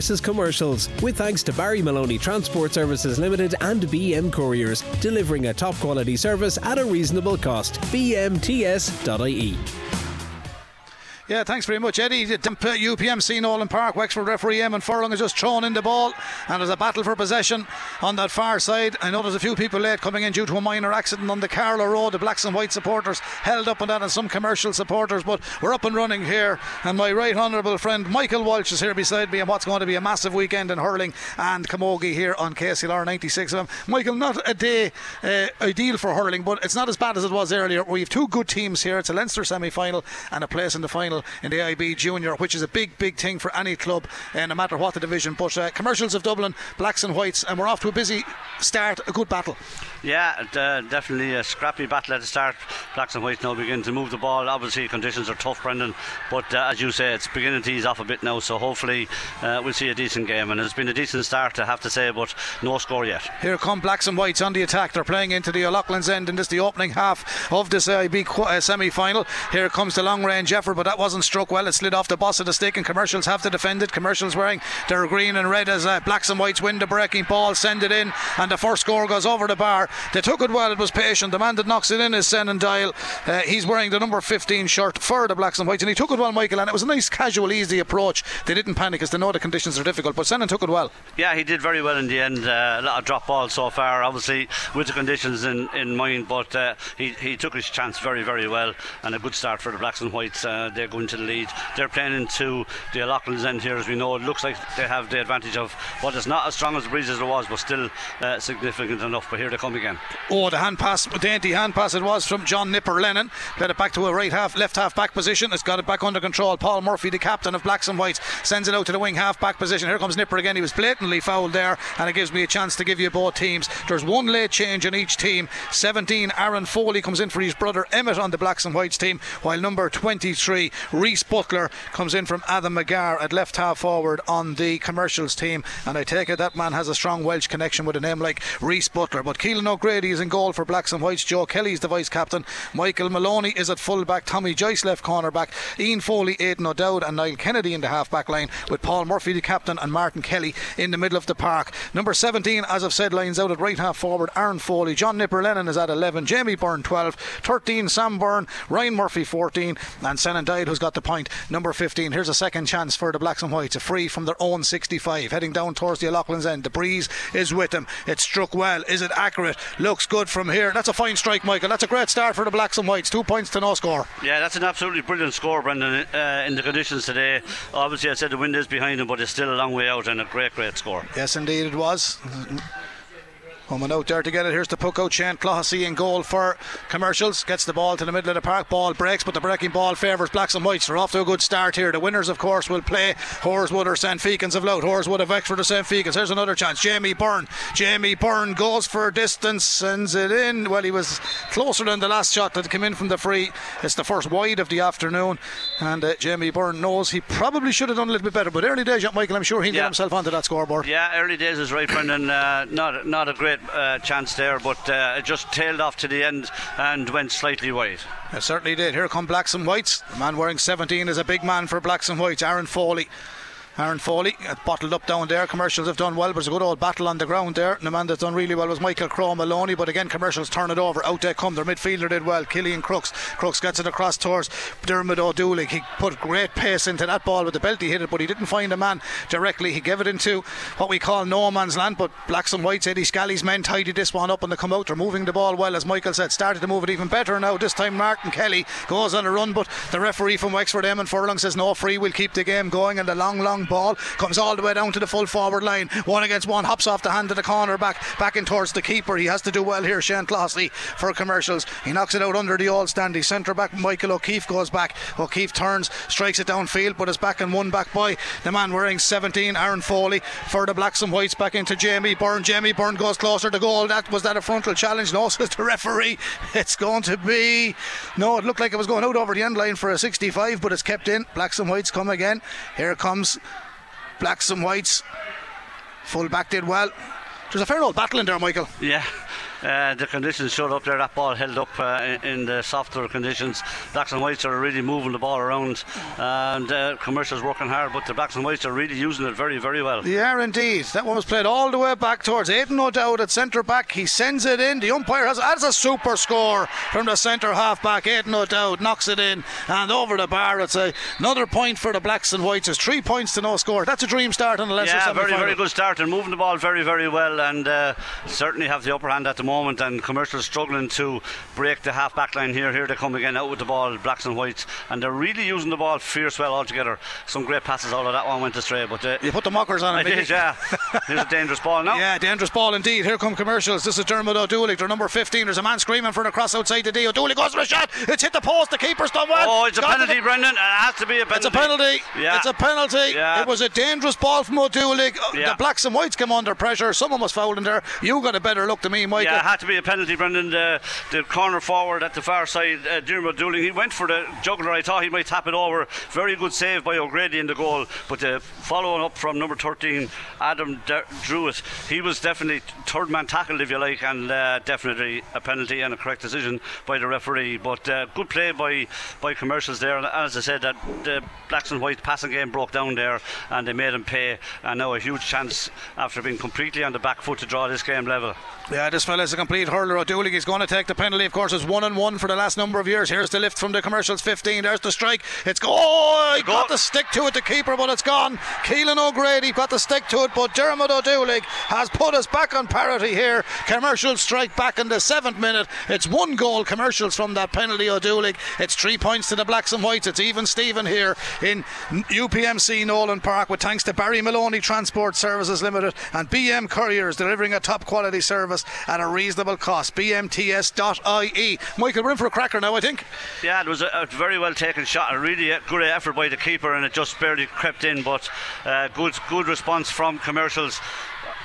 Services commercials with thanks to Barry Maloney Transport Services Limited and BM Couriers, delivering a top quality service at a reasonable cost. bmts.ie. Yeah, thanks very much, Eddie. UPMC Nowlan Park, Wexford referee Eamon Furlong has just thrown in the ball, and there's a battle for possession on that far side. I know there's a few people late coming in due to a minor accident on the Carlow Road. The blacks and white supporters held up on that, and some commercial supporters, but we're up and running here. And my right honourable friend Michael Walsh is here beside me, and what's going to be a massive weekend in hurling and camogie here on KCLR 96 of them. Michael, not a day uh, ideal for hurling, but it's not as bad as it was earlier. We have two good teams here. It's a Leinster semi final and a place in the final in the AIB Junior, which is a big, big thing for any club, uh, no matter what the division. But uh, commercials of Dublin, blacks and whites, and we're off to a busy start, a good battle. Yeah, uh, definitely a scrappy battle at the start. Blacks and whites now begin to move the ball. Obviously, conditions are tough, Brendan, but uh, as you say, it's beginning to ease off a bit now. So hopefully, uh, we'll see a decent game. And it's been a decent start, I have to say, but no score yet. Here come blacks and whites on the attack. They're playing into the O'Loughlin's end in this the opening half of this AIB uh, semi-final. Here comes the long range effort, but that wasn't struck well. It slid off the boss of the stick, and commercials have to defend it. Commercials wearing their green and red as uh, blacks and whites win the breaking ball, send it in, and the first score goes over the bar. They took it well. It was patient. The man that knocks it in is Senan Dial. Uh, he's wearing the number 15 shirt for the blacks and whites, and he took it well, Michael. And it was a nice, casual, easy approach. They didn't panic as they know the conditions are difficult, but Senan took it well. Yeah, he did very well in the end. Uh, a lot of drop balls so far, obviously with the conditions in, in mind, but uh, he, he took his chance very, very well, and a good start for the blacks and whites. Uh, they're going to the lead. They're playing into the O'Loughlin's end here, as we know. It looks like they have the advantage of what is not as strong as the breeze as it was, but still uh, significant enough. But here they come again. Oh, the hand pass, dainty hand pass it was from John Nipper Lennon. Got it back to a right half, left half back position. It's got it back under control. Paul Murphy, the captain of Blacks and Whites, sends it out to the wing half back position. Here comes Nipper again. He was blatantly fouled there, and it gives me a chance to give you both teams. There's one late change in each team. 17, Aaron Foley comes in for his brother Emmett on the Blacks and Whites team, while number 23, Reese Butler, comes in from Adam McGar at left half forward on the commercials team. And I take it that man has a strong Welsh connection with a name like Reese Butler. But Keelan O'Grady is in goal for Blacks and Whites. Joe Kelly's the vice captain. Michael Maloney is at full back. Tommy Joyce left corner back. Ian Foley, Aidan O'Dowd, and Niall Kennedy in the half back line with Paul Murphy the captain and Martin Kelly in the middle of the park. Number 17, as I've said, lines out at right half forward. Aaron Foley. John Nipper Lennon is at 11. Jamie Byrne 12. 13, Sam Byrne. Ryan Murphy 14. And Senan Dial who's got the point. Number 15. Here's a second chance for the Blacks and Whites. A free from their own 65. Heading down towards the O'Loughlin's end. The breeze is with them. It's struck well. Is it accurate? Looks good from here. That's a fine strike, Michael. That's a great start for the Blacks and Whites. Two points to no score. Yeah, that's an absolutely brilliant score, Brendan, uh, in the conditions today. Obviously, I said the wind is behind them, but it's still a long way out and a great, great score. Yes, indeed, it was. Coming out there to get it. Here's the puck out. Shane Clohessy in goal for commercials. Gets the ball to the middle of the park. Ball breaks, but the breaking ball favours blacks and whites. They're off to a good start here. The winners, of course, will play Horeswood or St. Fechin's of Louth. Horeswood of Wexford or St. Fechin's. Here's another chance. Jamie Byrne. Jamie Byrne goes for distance, sends it in. Well, he was closer than the last shot that came in from the free. It's the first wide of the afternoon. And uh, Jamie Byrne knows he probably should have done a little bit better. But early days, Michael, I'm sure he'll Yeah. get himself onto that scoreboard. Yeah, early days is right, Brendan. Uh, not not a great uh, chance there, but uh, it just tailed off to the end and went slightly wide. It certainly did. Here come Blacks and Whites. The man wearing 17 is a big man for Blacks and Whites, Aaron Foley. Aaron Foley uh, bottled up down there. Commercials have done well, it's a good old battle on the ground there. And the man that's done really well was Michael Crow Maloney, but again, commercials turn it over. Out they come. Their midfielder did well. Killian Crooks. Crooks gets it across towards Dermot O'Dooley. He put great pace into that ball with the belt. He hit it, but he didn't find a man directly. He gave it into what we call no man's land. But Blacks and Whites, Eddie Scally's men tidied this one up and they come out. They're moving the ball well, as Michael said. Started to move it even better now. This time, Martin Kelly goes on a run, but the referee from Wexford, Eamon Furlong, says no free. We'll keep the game going. And the long, long ball comes all the way down to the full forward line. One against one, hops off the hand of the corner back, back in towards the keeper. He has to do well here, Shane Clossley, for commercials. He knocks it out under the all standy. Centre back Michael O'Keefe goes back. O'Keefe turns, strikes it downfield, but is back and one back by the man wearing 17, Aaron Foley, for the blacks and whites back into Jamie Byrne. Jamie Byrne goes closer to goal. That was that a frontal challenge? No, says the referee. It's going to be. No, it looked like it was going out over the end line for a 65, but it's kept in. Blacks and whites come again. Here comes blacks and whites. Full back did well. There's a fair old battle in there, Michael. Yeah. Uh, the conditions showed up there. That ball held up uh, in, in, the softer conditions. Blacks and Whites are really moving the ball around, and uh, commercials working hard. But the Blacks and Whites are really using it very, very well. Yeah, indeed. That one was played all the way back towards Aidan O'Dowd at centre back. He sends it in. The umpire has that's a super score from the centre half back. Aidan O'Dowd knocks it in and over the bar. It's a, another point for the Blacks and Whites. It's three points to no score. That's a dream start on the Leinster Yeah, very, very good start and moving the ball very, very well, and uh, certainly have the upper hand at the moment. And commercial struggling to break the half back line here. Here they come again out with the ball, Blacks and Whites, and they're really using the ball fierce well altogether. Some great passes out of that one went astray, but uh, you put the mockers on it. I did, yeah. Here's a dangerous ball now. Yeah, dangerous ball indeed. Here come commercials. This is Dermot O'Dooley, their number 15. There's a man screaming for the cross outside the D. O'Dooley goes for a shot. It's hit the post. The keeper's done well. Oh, it's a penalty, the... Brendan. It has to be a penalty. It's a penalty. Yeah. It's a penalty. Yeah. It was a dangerous ball from O'Dooley. Uh, yeah. The blacks and whites came under pressure. Someone was fouled in there. You got a better look to me, Michael. Yeah, it had to be a penalty, Brendan. The, the corner forward at the far side, uh, Dermot O'Dooley, he went for the juggler. I thought he might tap it over. Very good save by O'Grady in the goal. But the following up from number 13, Adam De- Druitt, he was definitely third man tackled, if you like, and uh, definitely a penalty and a correct decision by the referee. But uh, good play by by commercials there. And as I said, that the blacks and white passing game broke down there, and they made him pay. And now a huge chance after being completely on the back foot to draw this game level. Yeah, this a complete hurler. O'Dooley is going to take the penalty. Of course, it's one and one for the last number of years. Here's the lift from the commercials 15. There's the strike. It's go. Oh, he got the stick to it, the keeper, but it's gone. Keelan O'Grady got the stick to it, but Dermot O'Dooley has put us back on parity here. Commercials strike back in the seventh minute. It's one goal commercials from that penalty, O'Dooley. It's three points to the Blacks and Whites. It's even Stephen here in UPMC Nowlan Park with thanks to Barry Maloney Transport Services Limited and BM Couriers delivering a top quality service at a reasonable cost. BMTS.ie. Michael, we're in for a cracker now, I think. Yeah, it was a, a very well taken shot. A really good effort by the keeper, and it just barely crept in. But uh, good, good response from commercials.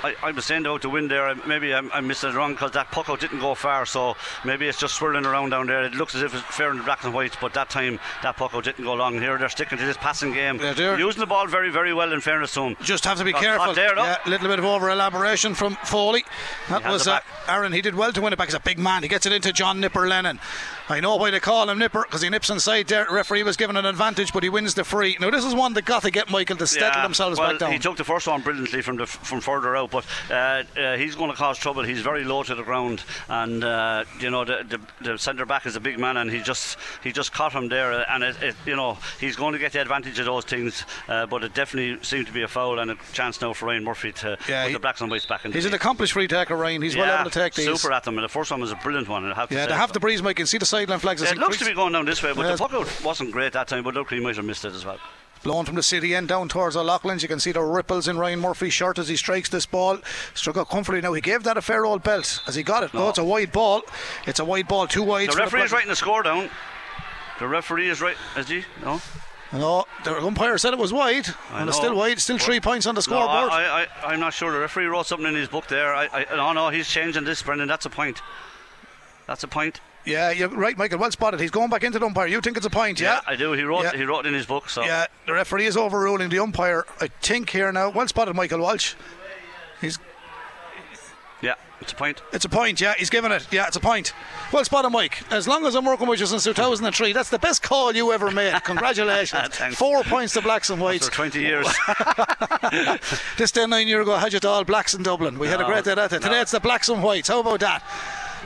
I, I was saying out the wind there, maybe I, I missed it wrong because that puck out didn't go far, so maybe it's just swirling around down there. It looks as if it's fair in the black and white, but that time that puck out didn't go long. Here they're sticking to this passing game, yeah, using the ball very, very well. In fairness to them, just have to be Got careful. There, yeah, a little bit of over elaboration from Foley. That was uh, Aaron. He did well to win it back. He's a big man. He gets it into John Nipper Lennon. I know why they call him Nipper because he nips inside there. Referee was given an advantage, but he wins the free. Now this is one that got to get Michael to settle yeah, themselves well, back down. He took the first one brilliantly from the from further out, but uh, uh, he's going to cause trouble. He's very low to the ground, and uh, you know the, the, the centre back is a big man, and he just he just caught him there, and it, it, you know he's going to get the advantage of those things. Uh, but it definitely seemed to be a foul and a chance now for Ryan Murphy to yeah, put he, the blacks and whites back in. He's an accomplished free taker, Ryan. He's yeah, well able to take these. Super at them, and the first one was a brilliant one. I have yeah, they have the breeze, Mike. You can see the sideline flags. it looks to be going down this way, but the puck out wasn't great that time. But look, he might have missed it as well blown from the city end down towards O'Loughlin's. You can see the ripples in Ryan Murphy's shirt as he strikes this ball. Struck out comfortably. Now he gave that a fair old belt as he got it. No, oh, it's a wide ball. It's a wide ball, too wide. The referee is writing the score down. The referee is right. Is he? No. No, the umpire said it was wide, I and know. it's still wide. Still three points on the scoreboard. No, I, I, I'm not sure. The referee wrote something in his book there. I, I, no, no, he's changing this, Brendan. That's a point. That's a point. Yeah, you're right, Michael. Well spotted. He's going back into the umpire. You think it's a point, yeah? yeah I do. He wrote. Yeah. He wrote in his book. So yeah, the referee is overruling the umpire. I think here now. Well spotted, Michael Walsh. He's. Yeah, it's a point. It's a point, yeah. He's given it. Yeah, it's a point. Well spotted, Mike. As long as I'm working with you since 2003, that's the best call you ever made. Congratulations. Four points to blacks and whites. For 20 years. this day nine years ago, had you all blacks in Dublin. We no, had a great day that day. Today it's the blacks and whites. How about that?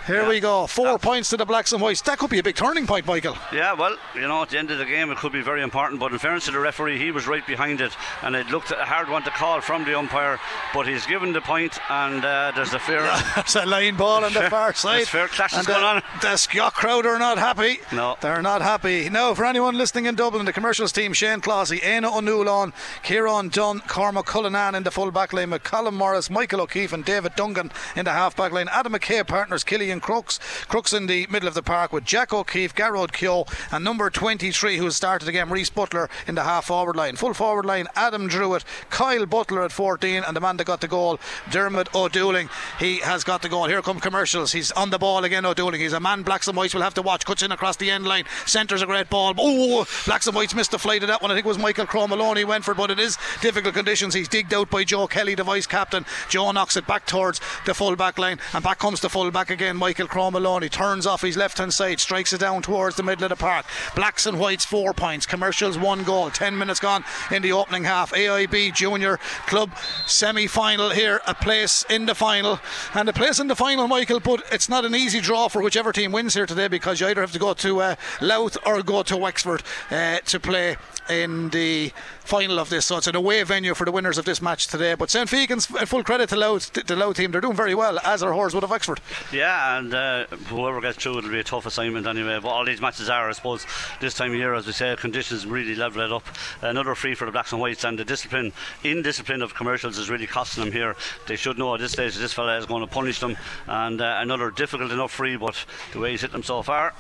Here yeah. we go. Four points to the Blacks and Whites. That could be a big turning point, Michael. Yeah, well, you know, at the end of the game, it could be very important. But in fairness to the referee, he was right behind it, and it looked a hard one to call from the umpire. But he's given the point, and uh, there's a fair. there's a line ball on the far side. There's fair clashes going on. The Scott crowd are not happy. No, they're not happy. No, for anyone listening in Dublin, the commercials team: Shane Clossy, Aina O'Neill Kieran Dunn, Cormac Cullinan in the full back line, McCallum Morris, Michael O'Keefe, and David Dungan in the half back line. Adam McKay partners Killian Crooks. Crooks in the middle of the park with Jack O'Keefe, Garrod Keogh, and number 23 who has started again, Reese Butler in the half forward line. Full forward line, Adam Druitt, Kyle Butler at 14, and the man that got the goal, Dermot O'Dooling. He has got the goal. Here come commercials. He's on the ball again, O'Dooling. He's a man, blacks and whites will have to watch. Cuts in across the end line, centres a great ball. Oh, blacks and whites missed the flight of that one. I think it was Michael Crow Maloney went for but it is difficult conditions. He's digged out by Joe Kelly, the vice captain. Joe knocks it back towards the full back line, and back comes the full back again. Michael Crow Maloney turns off his left hand side, strikes it down towards the middle of the park. Blacks and whites, four points. Commercials, one goal. Ten minutes gone in the opening half. AIB Junior Club semi final here, a place in the final. And a place in the final, Michael, but it's not an easy draw for whichever team wins here today because you either have to go to uh, Louth or go to Wexford uh, to play in the final of this. So it's an away venue for the winners of this match today. But St. Fechin's, full credit to Louth, the Louth team, they're doing very well, as are Horeswood of Wexford. Yeah, and uh, whoever gets through, it'll be a tough assignment anyway. But all these matches are, I suppose, this time of year, as we say, conditions really level it up. Another free for the Blacks and Whites, and the discipline, indiscipline of commercials is really costing them here. They should know at this stage this fella is going to punish them. And uh, another difficult enough free, but the way he's hit them so far,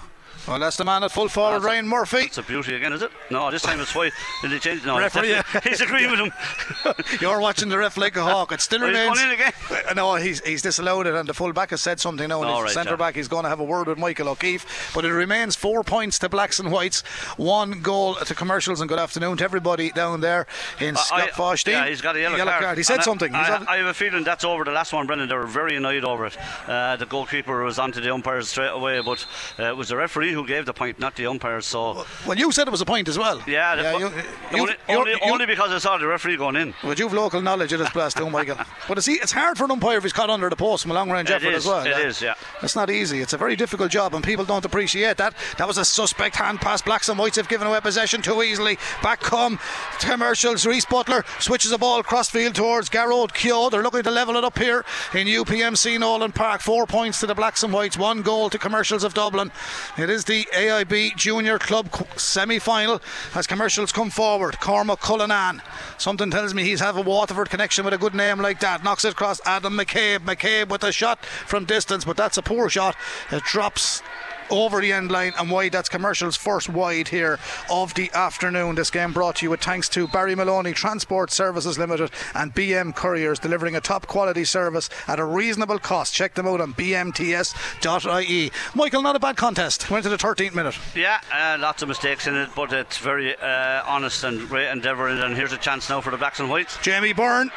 well, that's the man at full forward, Ryan Murphy. It's a beauty again, is it? No, this time it's white. Did he change? No, Referee, he's agreeing with him. You're watching the ref like a hawk. It still remains. He's going in again. Uh, No, he's he's disallowed it, and the full back has said something now. The right, centre back, he's going to have a word with Michael O'Keefe. But it remains four points to blacks and whites, one goal to commercials, and good afternoon to everybody down there in Skeoughvosteen. Yeah, he's got a yellow, card. He said And something. He's I, I have a feeling that's over the last one, Brendan. They were very annoyed over it. Uh, the goalkeeper was onto the umpires straight away, but uh, it was the referee who gave the point, not the umpires. So, well, you said it was a point as well. yeah, the- you, only, you, only, you- only because I saw the referee going in. Well, you've local knowledge of this place too, Michael. But see, it's hard for an umpire if he's caught under the post from a long range It effort is, as well. it is, yeah. It's not easy. It's a very difficult job, and people don't appreciate that. That was a suspect hand pass. Blacks and whites have given away possession too easily. Back come commercials. Reese Butler switches the ball cross field towards Garrod Keogh. They're looking to level it up here in UPMC Nowlan Park. Four points to the Blacks and Whites, one goal to Commercials of Dublin. It is the AIB Junior Club semi final as commercials come forward. Cormac Cullinan. Something tells me he's have a Waterford connection with a good name like that. Knocks it across Adam McCabe. McCabe with a shot from distance, but that's a poor shot. It drops over the end line and wide. That's commercials first wide here of the afternoon. This game brought to you with thanks to Barry Maloney Transport Services Limited and BM Couriers, delivering a top quality service at a reasonable cost. Check them out on bmts.ie. Michael, not a bad contest. Went to the 13th minute. Yeah, uh, lots of mistakes in it, but it's very uh, honest and great endeavour. And here's a chance now for the Blacks and Whites. Jamie Byrne.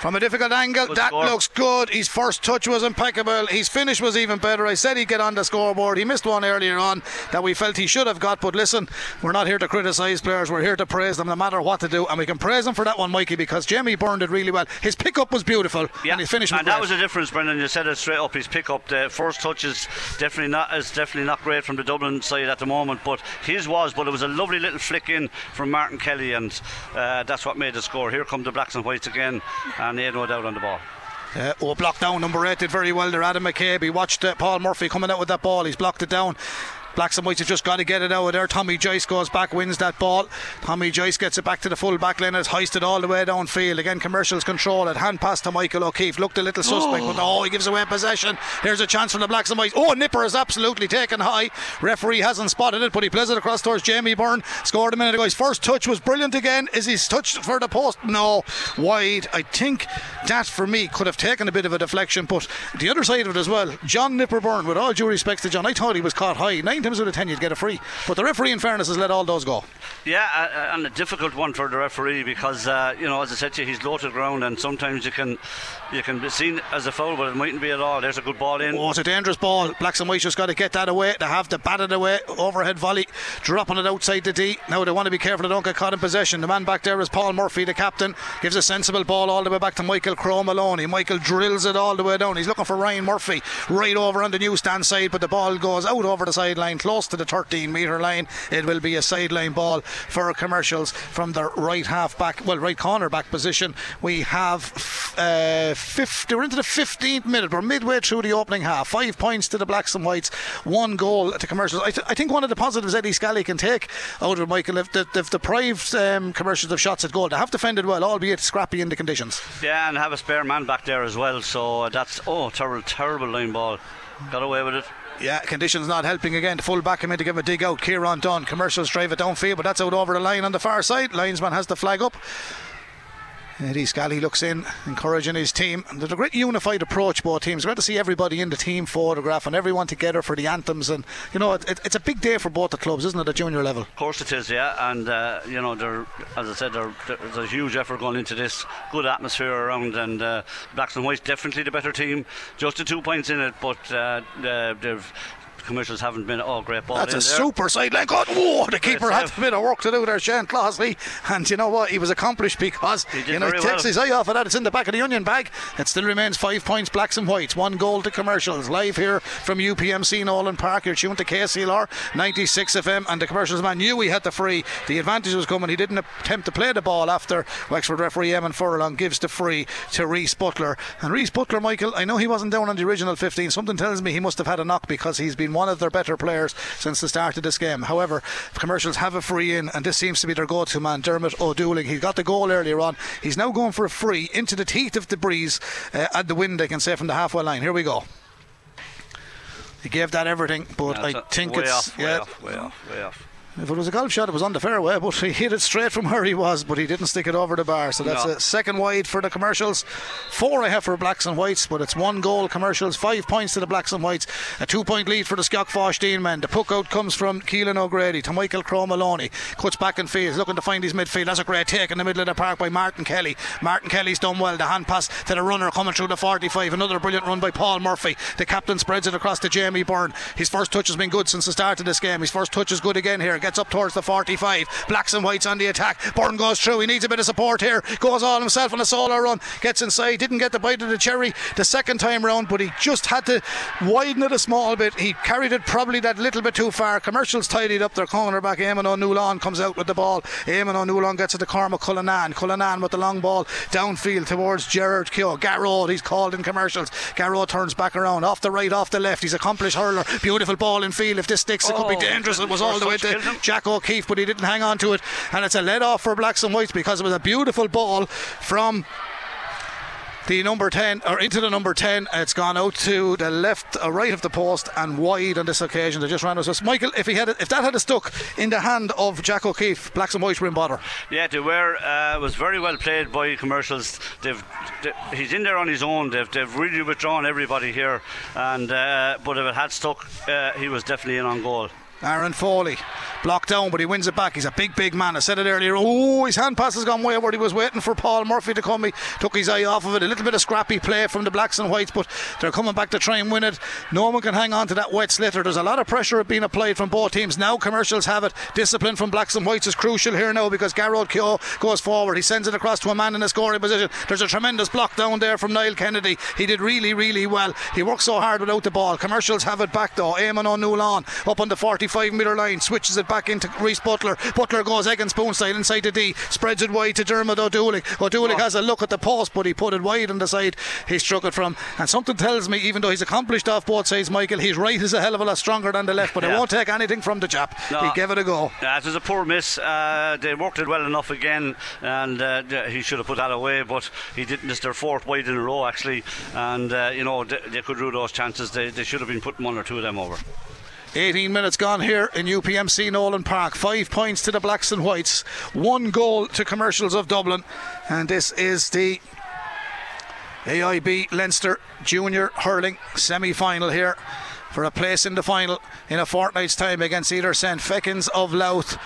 From a difficult angle, Good that score. looks good. His first touch was impeccable. His finish was even better. I said he'd get on the scoreboard. He missed one earlier on that we felt he should have got. But listen, we're not here to criticise players. We're here to praise them no matter what to do. And we can praise him for that one, Mikey, because Jamie burned it really well. His pickup was beautiful. Yeah, And his finish was and that was the difference, Brendan. You said it straight up. His pickup, the first touch is definitely not is definitely not great from the Dublin side at the moment, but his was. But it was a lovely little flick in from Martin Kelly, and uh, that's what made the score. Here come the Blacks and Whites again, and they had no doubt on the ball. Uh, oh, blocked down. Number eight did very well there. Adam McCabe. He watched uh, Paul Murphy coming out with that ball. He's blocked it down. Blacks and Whites have just got to get it out of there. Tommy Joyce goes back, wins that ball. Tommy Joyce gets it back to the full back line. It's hoisted all the way downfield. Again, commercials control it. Hand pass to Michael O'Keefe. Looked a little suspect, but oh, he gives away possession. Here's a chance for the Blacks and Whites. Oh, Nipper is absolutely taken high. Referee hasn't spotted it, but he plays it across towards Jamie Byrne. Scored a minute ago. His first touch was brilliant again. Is his touch for the post? No, wide. I think that for me could have taken a bit of a deflection, but the other side of it as well. John Nipper Byrne, with all due respect to John, I thought he was caught high. Times out of ten, you'd get a free. But the referee, in fairness, has let all those go. Yeah, uh, and a difficult one for the referee because uh, you know, as I said to you, he's low to the ground, and sometimes you can you can be seen as a foul, but it mightn't be at all. There's a good ball in. Oh, it's a dangerous ball. Blacks and Whites just got to get that away. They have to bat it away. Overhead volley, dropping it outside the D. Now they want to be careful they don't get caught in possession. The man back there is Paul Murphy, the captain. Gives a sensible ball all the way back to Michael Crow Maloney. Michael drills it all the way down. He's looking for Ryan Murphy right over on the newsstand side, but the ball goes out over the sideline, close to the 13 metre line. It will be a sideline ball for commercials from the right half back, well, right corner back position. We have uh, 50, we're into the 15th minute. We're midway through the opening half. Five points to the Blacks and Whites, one goal to commercials. I, th- I think one of the positives Eddie Scally can take out of Michael, if, the, if deprived um, commercials of shots at goal, they have defended well, albeit scrappy in the conditions. Yeah, and have a spare man back there as well. So that's oh, terrible, terrible line ball. got away with it. Yeah, conditions not helping again. Full back him in to give him a dig out. Kieran Dunn. Commercials drive it downfield, but that's out over the line on the far side. Linesman has the flag up. Eddie Scally looks in, encouraging his team. There's a great unified approach, both teams. Great to see everybody in the team photograph and everyone together for the anthems. And, you know, it, it's a big day for both the clubs, isn't it, at junior level? Of course it is, yeah. And, uh, you know, as I said, there, there's a huge effort going into this. Good atmosphere around. And uh, Blacks and Whites definitely the better team. Just the two points in it, but uh, they've commercials haven't been all great ball. That's a there. super sideline cut. Whoa, the keeper had a bit of work to do there, Shane Clossley. And you know what? He was accomplished because you know he takes well. his eye off of that. It's in the back of the onion bag. It still remains five points, blacks and whites. One goal to commercials. Live here from UPMC Nowlan Park. You're tuned to KCLR 96 FM. And the commercials man knew he had the free. The advantage was coming. He didn't attempt to play the ball after Wexford referee Eamon Furlong gives the free to Reese Butler. And Reese Butler, Michael, I know he wasn't down on the original 15. Something tells me he must have had a knock because he's been one of their better players since the start of this game. However, commercials have a free in, and this seems to be their go to man, Dermot O'Dooling. He got the goal earlier on. He's now going for a free into the teeth of the breeze uh, at the wind, I can say, from the halfway line. Here we go. He gave that everything, but Yeah, I think way it's. off, way yeah, off, way off, way off. If it was a golf shot, it was on the fairway, but he hit it straight from where he was, but he didn't stick it over the bar. So that's No. a second wide for the commercials. Four I have for blacks and whites, but it's one goal commercials, five points to the blacks and whites. A two point lead for the Skeoughvosteen men. The puck out comes from Keelan O'Grady to Michael Crow Maloney. Cuts back and field, looking to find his midfield. That's a great take in the middle of the park by Martin Kelly. Martin Kelly's done well. The hand pass to the runner coming through the 45. Another brilliant run by Paul Murphy. The captain spreads it across to Jamie Byrne. His first touch has been good since the start of this game. His first touch is good again here. Gets up towards the 45. Blacks and whites on the attack. Byrne goes through. He needs a bit of support here. Goes all himself on a solo run. Gets inside. Didn't get the bite of the cherry the second time round, but he just had to widen it a small bit. He carried it probably that little bit too far. Commercials tidied up their cornerback. Eamon O'Neill comes out with the ball. Eamon O'Neill gets it to Cormac Cullinan. Cullinan with the long ball downfield towards Gerard Keogh. Garrod, he's called in commercials. Garrod turns back around off the right, off the left. He's accomplished hurler. Beautiful ball in field. If this sticks, it could be Oh, dangerous. It was all the way to. Jack O'Keefe, but he didn't hang on to it. And it's a let off for blacks and whites because it was a beautiful ball from the number 10 or into the number 10 it's gone out to the left or right of the post and wide on this occasion they just ran us Michael if he had it, if that had stuck in the hand of Jack O'Keefe blacks and whites were in bother Yeah, they were. Uh, was very well played by commercials. They've, they, he's in there on his own. They've, they've really withdrawn everybody here. And uh, but if it had stuck, uh, he was definitely in on goal. Aaron Foley blocked down, but he wins it back. He's a big, big man. I said it earlier. Oh, his hand pass has gone wayward. He was waiting for Paul Murphy to come. He took his eye off of it. A little bit of scrappy play from the blacks and whites, but they're coming back to try and win it. No one can hang on to that wet sliotar. There's a lot of pressure being applied from both teams. Now commercials have it. Discipline from blacks and whites is crucial here now because Garrod Keogh goes forward. He sends it across to a man in a scoring position. There's a tremendous block down there from Niall Kennedy. He did really, really well. He worked so hard without the ball. Commercials have it back though. Eamon O'Neill on up on the 45 metre line. Switches it back into Reese Butler. Butler goes egg and spoon style inside the D. Spreads it wide to Dermot O'Dooling. O'Dooling has a look at the post, but he put it wide on the side he struck it from. And something tells me, even though he's accomplished off both sides, Michael, his right is a hell of a lot stronger than the left, but it won't take anything from the chap. No. He gave it a go. It was a poor miss. Uh, they worked it well enough again, and uh, he should have put that away, but he didn't. It's their fourth wide in a row, actually, and uh, you know they, they could rue those chances. They, they should have been putting one or two of them over. 18 minutes gone here in UPMC Nowlan Park. Five points to the Blacks and Whites. One goal to Commercials of Dublin. And this is the AIB Leinster Junior Hurling semi final here for a place in the final in a fortnight's time against either St. Fechin's of Louth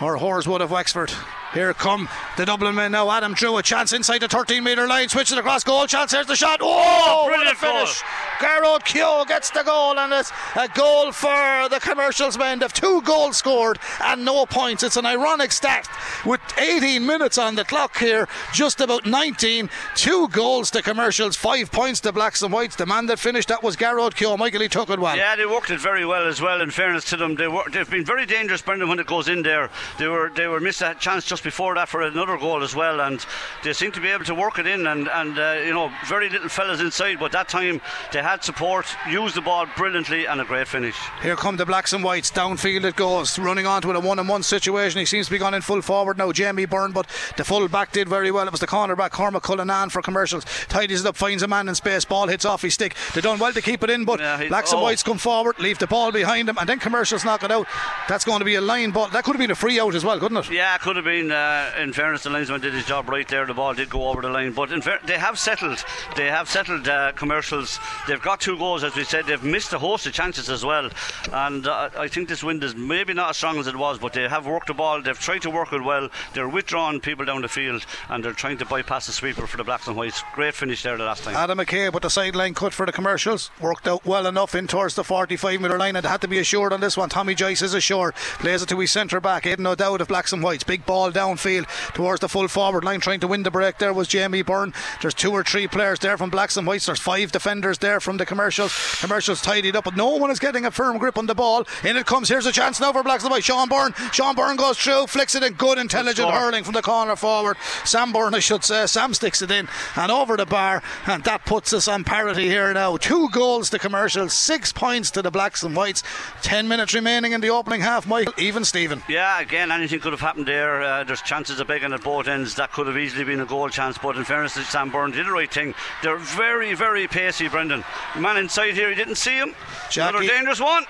or Horeswood of Wexford. Here come the Dublin men now. Adam Drew, a chance inside the 13 metre line, switches across goal. Chance, there's the shot. Oh, a brilliant finish! Garrod Keogh gets the goal, and it's a goal for the commercials men. They've two goals scored and no points. It's an ironic stat with 18 minutes on the clock here, just about 19. Two goals to commercials, five points to blacks and whites. The man that finished that was Garrod Keogh. Michael, he took it well. Yeah, they worked it very well as well. In fairness to them, they were, they've been very dangerous, Brendan, when it goes in there. They were they were missed a chance just before that for another goal as well, and they seem to be able to work it in. And and uh, you know, very little fellas inside, but that time they had support, used the ball brilliantly, and a great finish. Here come the blacks and whites. Downfield it goes. Running onto it, a one on one situation. He seems to be gone in full forward now, Jamie Byrne, but the full back did very well. It was the corner cornerback, Cormac Cullinan for commercials. Tidies it up, finds a man in space. Ball hits off his stick. They done well to keep it in, but Yeah, blacks and oh. whites come forward, leave the ball behind them, and then commercials knock it out. That's going to be a line ball. That could have been a free out as well, couldn't it? Yeah, it could have been. Uh, in fairness, the linesman did his job right there. The ball did go over the line, but fair, they have settled. They have settled uh, commercials. They've got two goals, as we said. They've missed a host of chances as well, and uh, I think this wind is maybe not as strong as it was, but they have worked the ball. They've tried to work it well. They're withdrawing people down the field, and they're trying to bypass the sweeper for the blacks and whites. Great finish there the last time. Adam McKay with the sideline cut for the commercials. Worked out well enough in towards the 45 metre line and had to be assured on this one. Tommy Joyce is assured. Plays it to his centre back. Aidan O'Dowd of Blacks and Whites. Big ball downfield towards the full forward line. Trying to win the break there was Jamie Byrne. There's two or three players there from Blacks and Whites. There's five defenders there from the commercials. Commercials tidied up, but no one is getting a firm grip on the ball. In it comes. Here's a chance now for Blacks and Whites. Sean Byrne. Sean Byrne goes through, flicks it in. Good, intelligent hurling from the corner forward. Sam Byrne, I should say. Sam sticks it in and over the bar, and that puts us on parity here now. Two goals to commercials, six points to the Blacks and Whites. Ten minutes remaining in the opening half. Michael, even Stephen. Yeah, again, anything could have happened there. Uh, there's chances of begging at both ends. That could have easily been a goal chance. But in fairness to Sam Byrne, did the right thing. They're very, very pacey, Brendan. The man inside here, he didn't see him. Another dangerous one.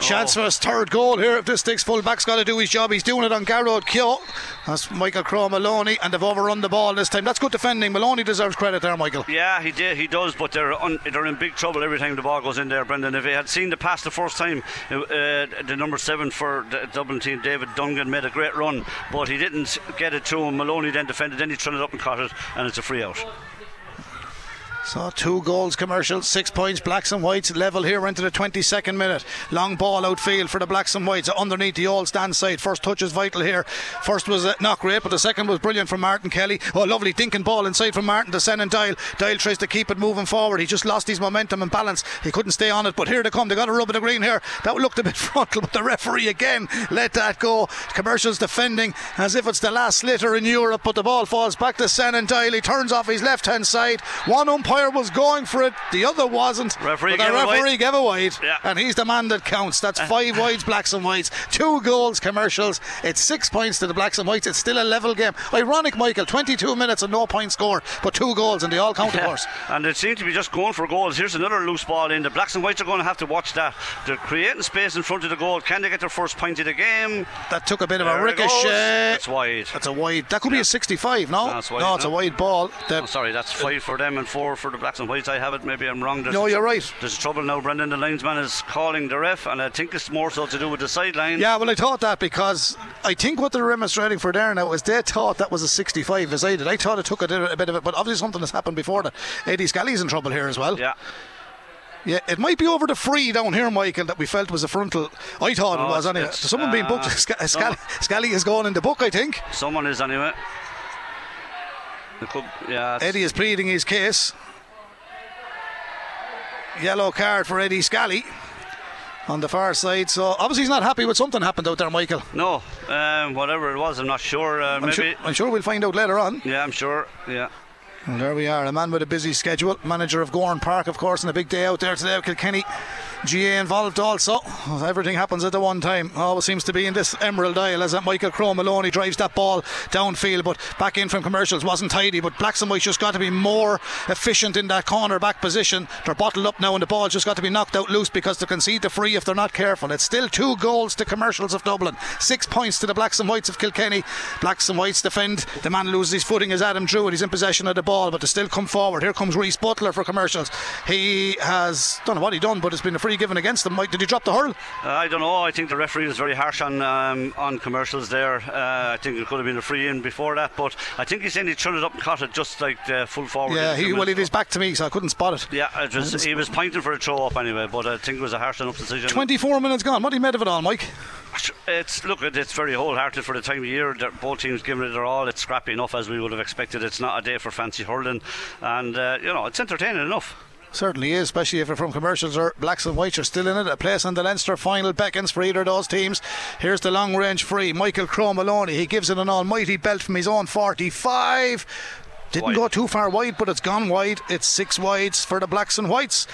Chance Oh. for his third goal here. If this sticks, full back's got to do his job. He's doing it on Garrod Keogh. That's Michael Crow Maloney, and they've overrun the ball this time. That's good defending. Maloney deserves credit there, Michael. Yeah, he did. He does, but they're un, they're in big trouble every time the ball goes in there, Brendan. If he had seen the pass the first time, uh, uh, the number seven for the Dublin team, David Dungan, made a great run, but he didn't get it to him. Maloney then defended, then he turned it up and caught it, and it's a free out. So two goals commercial, six points, blacks and whites level here into the 22nd minute. Long ball outfield for the blacks and whites underneath the all stand side. First touch is vital here. First was uh, not great, but the second was brilliant from Martin Kelly. Oh, lovely dinking ball inside from Martin to Senan Dial. Dial tries to keep it moving forward. He just lost his momentum and balance. He couldn't stay on it, but here they come. They got a rub of the green here. That looked a bit frontal, but the referee again let that go. Commercials defending as if it's the last sliotar in Europe, but the ball falls back to Senan Dial. He turns off his left hand side. One umpire was going for it, the other wasn't. Referee but the gave referee wide. gave a wide, Yeah. and he's the man that counts. That's five wides, blacks and whites, two goals, commercials. It's six points to the blacks and whites. It's still a level game. Ironic, Michael. 22 minutes and no point score, but two goals, and they all count, of course. And it seems to be just going for goals. Here's another loose ball in. The Blacks and Whites are going to have to watch that. They're creating space in front of the goal. Can they get their first point of the game? That took a bit of There a ricochet. It's wide. That's a wide. That could be a 65, no? That's wide, no, it's a wide ball. The- Oh, sorry, that's five for them and four for the Blacks and Whites. I have it. Maybe I'm wrong. There's No, you're right. There's trouble now. Brendan, the linesman, is calling the ref, and I think it's more so to do with the sideline. Yeah, well, I thought that because I think what they're remonstrating for there now is they thought that was a 65 as I did. I thought it took a, a bit of it, but obviously something has happened before that. Eddie Scally's in trouble here as well. Yeah. Yeah, it might be over the free down here, Michael, that we felt was a frontal. I thought Oh, it was anyway. it's, Someone being booked. uh, Scally, Scally is going in the book, I think. Someone is anyway. Could, yeah. Eddie is pleading his case. Yellow card for Eddie Scally on the far side. So obviously he's not happy with something happened out there, Michael. No, um, whatever it was, I'm not sure. Uh, I'm maybe. sure, I'm sure we'll find out later on. Yeah, I'm sure. Yeah. There we are, a man with a busy schedule. Manager of Gowran Park, of course, and a big day out there today. With Kilkenny GA involved also. Everything happens at the one time. Always seems to be in this Emerald Isle as that Michael Crow Maloney drives that ball downfield, but back in from commercials wasn't tidy. But Blacks and Whites just got to be more efficient in that corner back position. They're bottled up now, and the ball's just got to be knocked out loose because they concede the free if they're not careful. It's still two goals to commercials of Dublin, six points to the Blacks and Whites of Kilkenny. Blacks and Whites defend. The man loses his footing is Adam Drew, and he's in possession of the ball, but to still come forward. Here comes Reese Butler for commercials. He has don't know what he done, but it's been a free given against him. Mike, did he drop the hurl? Uh, I don't know. I think the referee was very harsh on um, on commercials there. Uh, I think it could have been a free in before that, but I think he's saying he turned it up and caught it just like the full forward. Yeah, he well, it is back to me, so I couldn't spot it. Yeah, it was, he was pointing for a throw up anyway, but I think it was a harsh enough decision. 24 minutes gone. What do you made of it all, Mike? It's look, it's very wholehearted for the time of year. Both teams giving it their all. It's scrappy enough as we would have expected. It's not a day for fancy hurling, and uh, you know it's entertaining enough. Certainly is, especially if you're from commercials or blacks and whites are still in it. A place in the Leinster final beckons for either of those teams. Here's the long range free. Michael Crow Maloney. He gives it an almighty belt from his own 45. Didn't wide. go too far wide, but it's gone wide. It's six wides for the blacks and whites.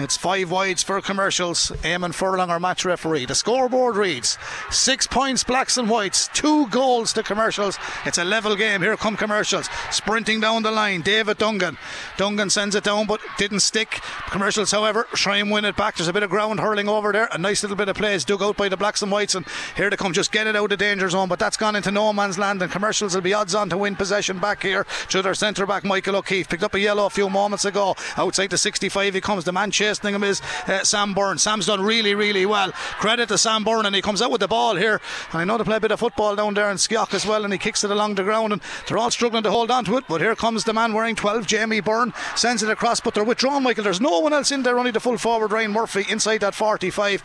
It's five wides for commercials. Eamon Furlong, our match referee. The scoreboard reads six points, blacks and whites, two goals to commercials. It's a level game. Here come commercials. Sprinting down the line, David Dungan. Dungan sends it down, but didn't stick. Commercials, however, try and win it back. There's a bit of ground hurling over there. A nice little bit of play is dug out by the blacks and whites, and here they come. Just get it out of danger zone, but that's gone into no man's land, and commercials will be odds on to win possession back here to their centre back, Michael O'Keefe. Picked up a yellow a few moments ago. Outside the 65, he comes. The man chasing him is uh, Sam Byrne. Sam's done really, really well. Credit to Sam Byrne, and he comes out with the ball here. And I know they play a bit of football down there in Skiock as well, and he kicks it along the ground, and they're all struggling to hold on to it. But here comes the man wearing 12, Jamie Byrne, sends it across, but they're withdrawn, Michael. There's no one else in there, only the full forward, Ryan Murphy, inside that 45.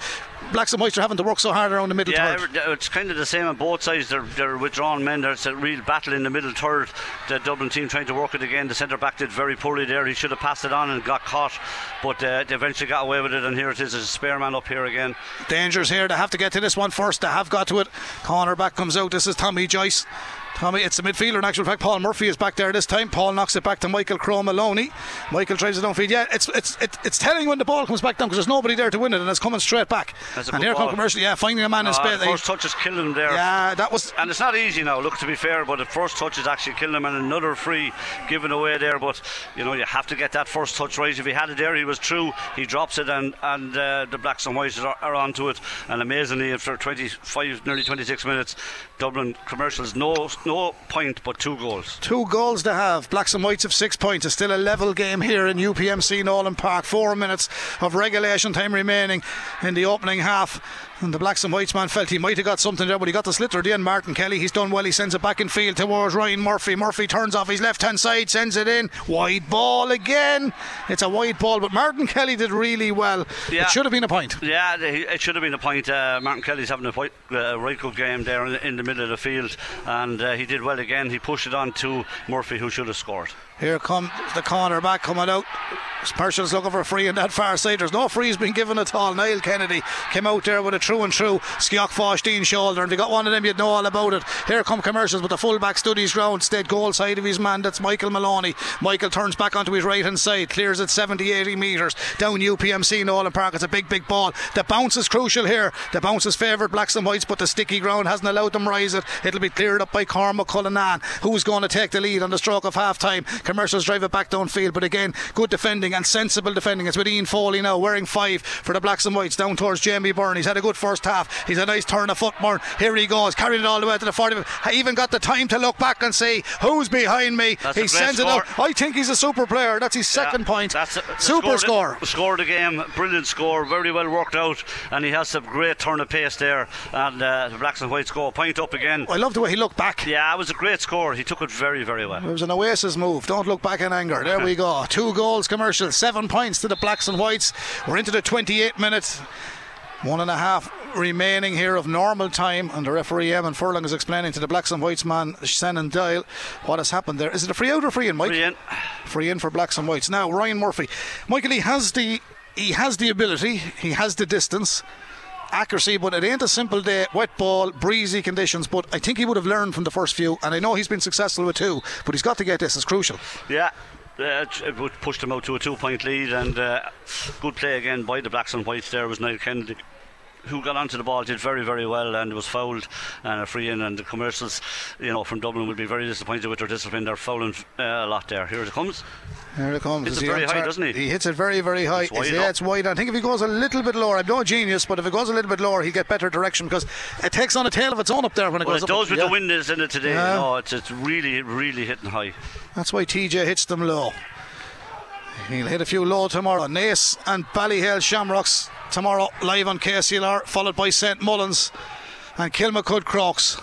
Blacks and Whites are having to work so hard around the middle Yeah, third. it's kind of the same on both sides. They're, they're withdrawn men. There's a real battle in the middle third. The Dublin team trying to work it again. The centre back did very poorly there. He should have passed it on and got caught, but uh, they eventually got away with it. And here it is, a spare man up here again. Dangers here. They have to get to this one first. They have got to it. Corner back comes out. This is Tommy Joyce. Tommy, it's the midfielder. In actual fact, Paul Murphy is back there this time. Paul knocks it back to Michael Crow Maloney. Michael tries it downfield. Yeah, it's it's it, it's telling when the ball comes back down because there's nobody there to win it, and it's coming straight back. That's a and here come ball. commercial. Yeah, finding a man in Uh, space. the first touch is killing him there. Yeah, that was And it's not easy now, look, to be fair, but the first touch is actually killing him, and another free given away there. But you know, you have to get that first touch right. If he had it there, he was true. He drops it, and and uh, the blacks and whites are, are onto it. And amazingly, after 25, nearly 26 minutes, Dublin commercials no no point but two goals. Two goals to have. Blacks and Whites have six points. It's still a level game here in UPMC Nowlan Park. Four minutes of regulation time remaining in the opening half. And the Blacks and Whites man felt he might have got something there, but he got the sliotar at the end. Martin Kelly, he's done well. He sends it back in field towards Ryan Murphy. Murphy turns off his left hand side, sends it in. Wide ball again. It's a wide ball, but Martin Kelly did really well. Yeah. It should have been a point. Yeah, it should have been a point. Uh, Martin Kelly's having a quite, uh, right good game there in, in the middle of the field, and uh, he did well again. He pushed it on to Murphy, who should have scored. Here come the corner back coming out. Spurson's looking for a free on that far side. There's no free's been given at all. Niall Kennedy came out there with a true and true Skeoughvosteen shoulder. And if you got one of them, you'd know all about it. Here come commercials, but the fullback stood his ground, stayed goal side of his man. That's Michael Maloney. Michael turns back onto his right hand side, clears it 70 80 metres down UPMC Nowlan Park. It's a big, big ball. The bounce is crucial here. The bounce is favoured blacks and whites, but the sticky ground hasn't allowed them rise it. It'll be cleared up by Cormac Cullinan, who's going to take the lead on the stroke of half time. Commercials drive it back downfield, but again, good defending and sensible defending. It's with Ian Foley now, wearing five for the blacks and whites down towards Jamie Byrne. He's had a good first half. He's a nice turn of foot, Byrne. Here he goes, carried it all the way to the 40. I even got the time to look back and see who's behind me. That's he sends it score. out. I think he's a super player. That's his second Yeah, point. That's a, super score. it- Scored the game, brilliant score, very well worked out, and he has some great turn of pace there. And uh, the Blacks and Whites go a point up again. I love the way he looked back. Yeah, it was a great score. He took it very, very well. It was an Oasis move. Don't look back in anger. There we go. Two goals commercial. Seven points to the Blacks and Whites. We're into the 28 minutes. One and a half remaining here of normal time, and the referee Eamon Furlong is explaining to the Blacks and Whites man Senan Dial what has happened there. Is it a free out or free in, Mike? Brilliant. Free in for Blacks and Whites. Now Ryan Murphy, Michael, he has the he has the ability, he has the distance. Accuracy, but it ain't a simple day. Wet ball, breezy conditions. But I think he would have learned from the first few, and I know he's been successful with two. But he's got to get this. It's crucial. Yeah. Uh, it- it would pushed them out to a two point lead and uh, good play again by the Blacks and Whites there was Niall Kennedy who got onto the ball did very very well and was fouled and a free in and the commercials you know from Dublin would be very disappointed with their discipline they're fouling uh, a lot there here it comes Here it comes. Hits it he very high, doesn't he? He hits it very, very high. It's wide yeah, up. it's wide. I think if he goes a little bit lower, I'm no genius, but if it goes a little bit lower, he'll get better direction because it takes on a tail of its own up there when it well goes it up. does with Yeah. the wind is in it today Yeah. you know it's, it's really really hitting high That's why TJ hits them low. He'll hit a few low tomorrow. Naas and Ballyhale Shamrocks tomorrow live on KCLR, followed by St Mullins and Kilmacud Crokes.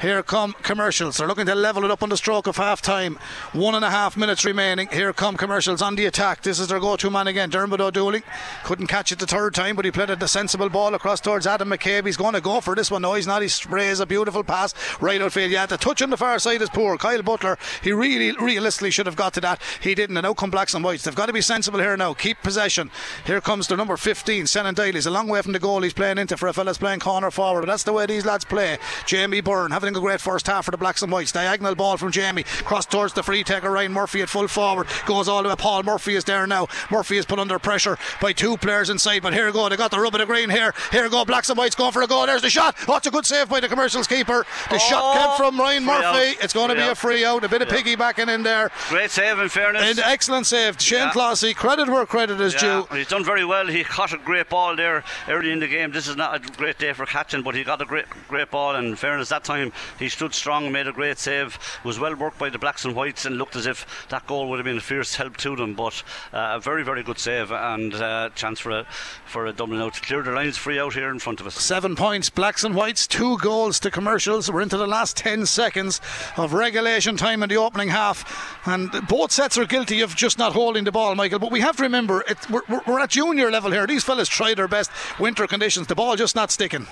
Here come commercials. They're looking to level it up on the stroke of half time. One and a half minutes remaining. Here come commercials on the attack. This is their go to man again. Dermot O'Dooley couldn't catch it the third time, but he played a sensible ball across towards Adam McCabe. He's going to go for this one. No, he's not. He sprays a beautiful pass right outfield. Yeah, the touch on the far side is poor. Kyle Butler, he really realistically should have got to that. He didn't. And out come blacks and whites. They've got to be sensible here now. Keep possession. Here comes the number 15, Senan Daly. He's a long way from the goal he's playing into for a fella's playing corner forward. But that's the way these lads play. Jamie Byrne having having a great first half for the Blacks and Whites. Diagonal ball from Jamie. Cross towards the free taker, Ryan Murphy at full forward. Goes all the way. Paul Murphy is there now. Murphy is put under pressure by two players inside. But here we go. They got the rub of the green here. Here we go. Blacks and Whites going for a goal. There's the shot. Oh, it's a good save by the commercials keeper. The oh, shot came from Ryan Murphy. Out. It's going to be out. a free out. A bit of yeah. piggybacking in there. Great save, in fairness. And excellent save. Shane yeah. Classy. Credit where credit is yeah. due. He's done very well. He caught a great ball there early in the game. This is not a great day for catching, but he got a great, great ball. And in fairness, that time he stood strong, made a great save. Was well worked by the Blacks and Whites, and looked as if that goal would have been a fierce help to them. But uh, a very, very good save and uh, chance for a for a Dublin out to clear the lines free out here in front of us. Seven points, Blacks and Whites, two goals to commercials. We're into the last ten seconds of regulation time in the opening half, and both sets are guilty of just not holding the ball, Michael. But we have to remember we're, we're at junior level here. These fellas try their best. Winter conditions, the ball just not sticking.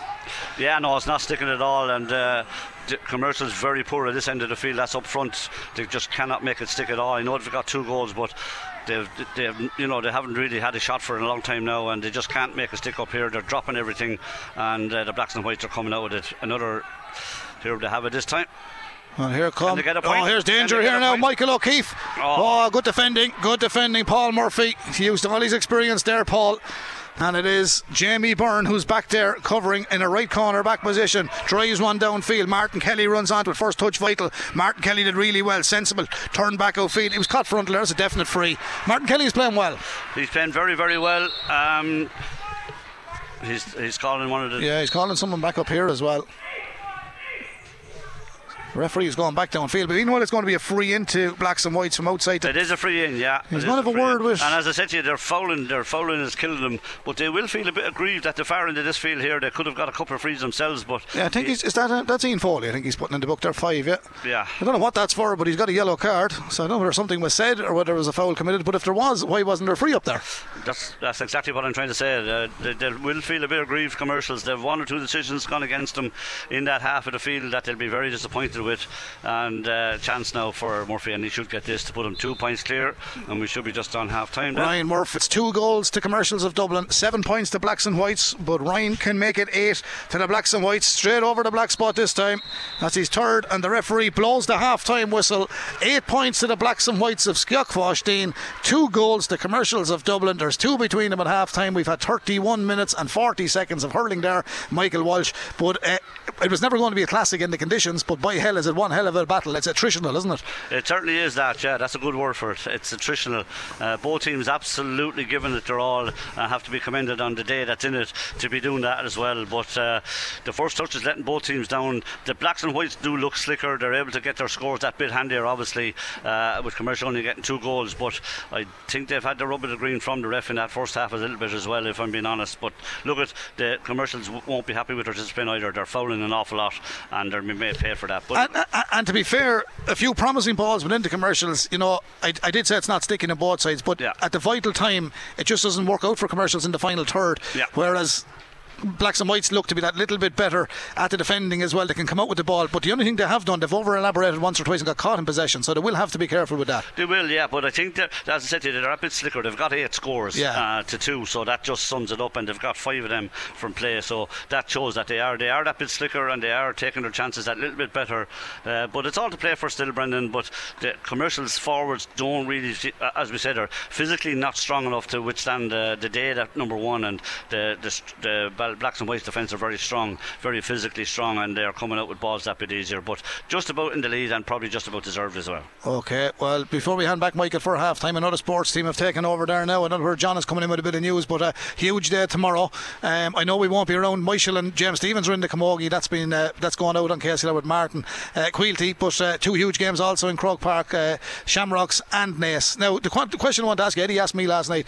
Yeah, no, it's not sticking at all, and. Uh, commercials very poor at this end of the field. That's up front. They just cannot make it stick at all. I know they've got two goals, but they've, they've, you know, they haven't really had a shot for a long time now, and they just can't make a stick up here. They're dropping everything, and uh, the blacks and whites are coming out with it. Another here they have it this time. Well, here come. Oh, here's danger here now. Michael O'Keefe. Oh. oh. good defending. Good defending. Paul Murphy. He used all his experience there, Paul and it is Jamie Byrne who's back there covering in a right corner back position. Drives one downfield. Martin Kelly runs onto it. First touch vital. Martin Kelly did really well. Sensible. Turn back outfield. He was caught frontal. There's a definite free. Martin Kelly is playing well. He's playing very, very well. Um, he's, he's calling one of the. Yeah, he's calling someone back up here as well. Referee is going back downfield, but know? It's going to be a free into blacks and whites from outside. It is a free in, yeah. He's going to have a word in. with. And as I said to you, they're fouling. they're fouling is killing them, but they will feel a bit aggrieved at the far end of this field here. They could have got a couple of frees themselves, but yeah, I think he, he's is that a, that's Ian Foley. I think he's putting in the book there five. Yeah, yeah. I don't know what that's for, but he's got a yellow card, so I don't know whether something was said or whether there was a foul committed. But if there was, why wasn't there free up there? That's that's exactly what I'm trying to say. Uh, they, they, will feel a bit aggrieved. Commercials. They've one or two decisions gone against them in that half of the field that they'll be very disappointed with, and uh, chance now for Murphy, and he should get this to put him two points clear, and we should be just on half time. Now. Ryan Murphy, it's two goals to commercials of Dublin, seven points to Blacks and Whites, but Ryan can make it eight to the Blacks and Whites, straight over the black spot this time. That's his third, and the referee blows the half time whistle. Eight points to the Blacks and Whites of Skeoch two goals to commercials of Dublin. There's two between them at half time. We've had 31 minutes and 40 seconds of hurling there, Michael Walsh, but uh, it was never going to be a classic in the conditions, but by hell is it one hell of a battle. It's attritional, isn't it? It certainly is that, yeah, that's a good word for it. It's attritional. Uh, both teams absolutely giving it their all and have to be commended on the day that's in it to be doing that as well. But uh, the first touch is letting both teams down. The blacks and whites do look slicker. They're able to get their scores that bit handier, obviously, uh, with commercial only getting two goals. But I think they've had the rub of the green from the ref in that first half a little bit as well, if I'm being honest. But look at the commercials won't be happy with their discipline either. They're fouling an awful lot and they're made pay for that. But and, and, and to be fair, a few promising balls went into commercials. You know, I, I did say it's not sticking on both sides, but yeah. at the vital time, it just doesn't work out for commercials in the final third. Yeah. Whereas blacks and whites look to be that little bit better at the defending as well. They can come out with the ball, but the only thing they have done, they've over elaborated once or twice and got caught in possession, so they will have to be careful with that. They will, yeah, but I think that, as I said they're a bit slicker. They've got eight scores yeah. uh, to two, so that just sums it up, and they've got five of them from play, so that shows that they are they are that bit slicker and they are taking their chances that little bit better. Uh, but it's all to play for still, Brendan. But the commercials forwards don't really, uh, as we said, are physically not strong enough to withstand uh, the day that number one and the the, the blacks and whites defence are very strong, very physically strong, and they're coming out with balls that bit easier. But just about in the lead and probably just about deserved as well. Okay, well, before we hand back Michael for half time, another sports team have taken over there now. Know where John is coming in with a bit of news, but a huge day tomorrow. Um, I know we won't be around. Michael and James Stevens are in the Camogie. That's been uh, that's going out on KCL with Martin uh, Quilty, but uh, two huge games also in Croke Park, uh, Shamrocks and Naas. Now, the, qu- the question I want to ask you, Eddie asked me last night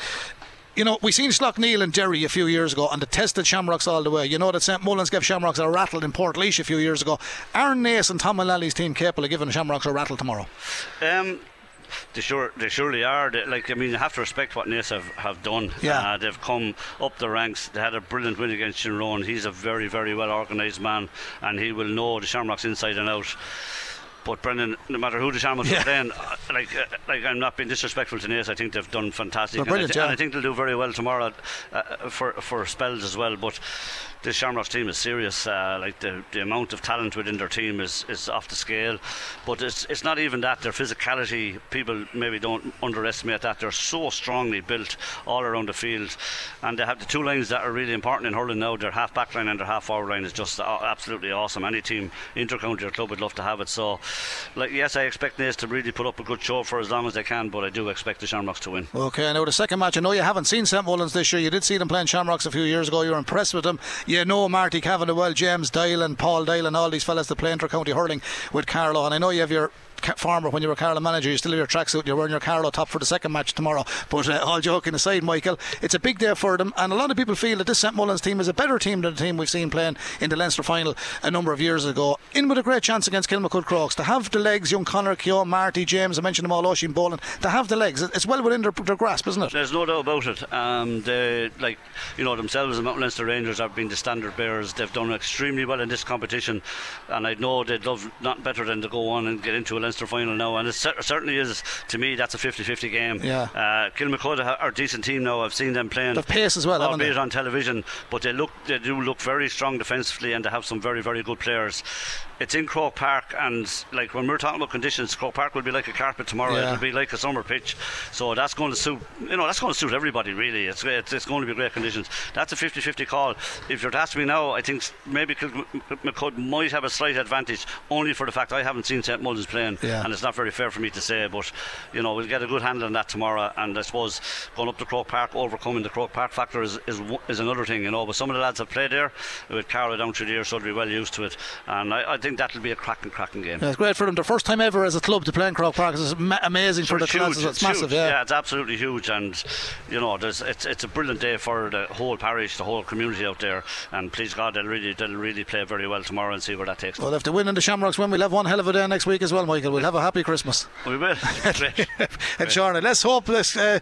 you know, we seen Slaughtneil and Derry a few years ago, and they tested Shamrocks all the way. You know that St Mullins gave Shamrocks a rattle in Portlaoise a few years ago. Aaron Naas and Tom Mullally's team capable of giving Shamrocks a rattle tomorrow? Um, they sure they surely are. They, like I mean, you have to respect what Naas have, have done. Yeah, uh, they've come up the ranks. They had a brilliant win against Shinrone. He's a very very well organised man, and he will know the Shamrocks inside and out But Brendan, no matter who the Shamrocks yeah. are playing, uh, like uh, like I'm not being disrespectful to Naas. I think they've done fantastic. And I, th- and I, think they'll do very well tomorrow uh, for for spells as well. But this Shamrocks team is serious. Uh, like the, the amount of talent within their team is, is off the scale. But it's it's not even that. Their physicality, people maybe don't underestimate that. They're so strongly built all around the field, and they have the two lines that are really important in hurling now. Their half back line and their half forward line is just absolutely awesome. Any team, inter-county or club, would love to have it. So, like yes, I expect Naas to really put up a good show for as long as they can, but I do expect the Shamrocks to win. Okay, now the second match. I know you haven't seen St Mullins this year. You did see them playing Shamrocks a few years ago. You were impressed with them. You know Marty Kavanagh well, James Doyle and Paul Doyle and all these fellas that play inter-county hurling with Carlow. And I know you have your farmer when you were Carlow manager. You still have your tracksuit. You're wearing your Carlow top for the second match tomorrow. But uh, all joking aside, Michael, it's a big day for them, and a lot of people feel that this St Mullins team is a better team than the team we've seen playing in the Leinster final a number of years ago. In with a great chance against Kilmacud Crokes to have the legs. Young Connor, Keogh, Marty, James. I mentioned them all. Oisin Boland to have the legs. It's well within their, their grasp, isn't it? There's no doubt about it. Um, they, like you know themselves, the Mount Leinster Rangers have been the standard bearers. They've done extremely well in this competition, and I know they'd love not better than to go on and get into a Leinster final now. And it certainly is to me. That's a 50-50 game. Yeah. Uh, Kilmacud are a decent team now. I've seen them playing. The pace as well, albeit on television, but they look they do look very strong defensively, and they have some very very good players it's in Croke Park, and like when we're talking about conditions, Croke Park will be like a carpet tomorrow. Yeah. It'll be like a summer pitch, so that's going to suit. You know, that's going to suit everybody really. It's it's, it's going to be great conditions. That's a 50-50 call. If you're to ask me now, I think maybe McCud might have a slight advantage, only for the fact I haven't seen St Mullins playing, yeah. and it's not very fair for me to say. But you know, we'll get a good handle on that tomorrow, and I suppose going up to Croke Park, overcoming the Croke Park factor is, is is another thing. You know, but some of the lads have played there with Carlow down through the years, so they'll be well used to it, and I, I think that'll be a cracking, cracking game. Yeah, it's great for them. Their first time ever as a club to play in Croke Park. It's ma- amazing for, for the huge, It's, it's massive. Yeah. yeah, it's absolutely huge, and you know, it's it's a brilliant day for the whole parish, the whole community out there. And please God, they'll really they'll really play very well tomorrow and see where that takes. Well, if they win in the Shamrocks win, we'll have one hell of a day next week as well, Michael. We'll have a happy Christmas. We will. and Charlie, let's hope this uh,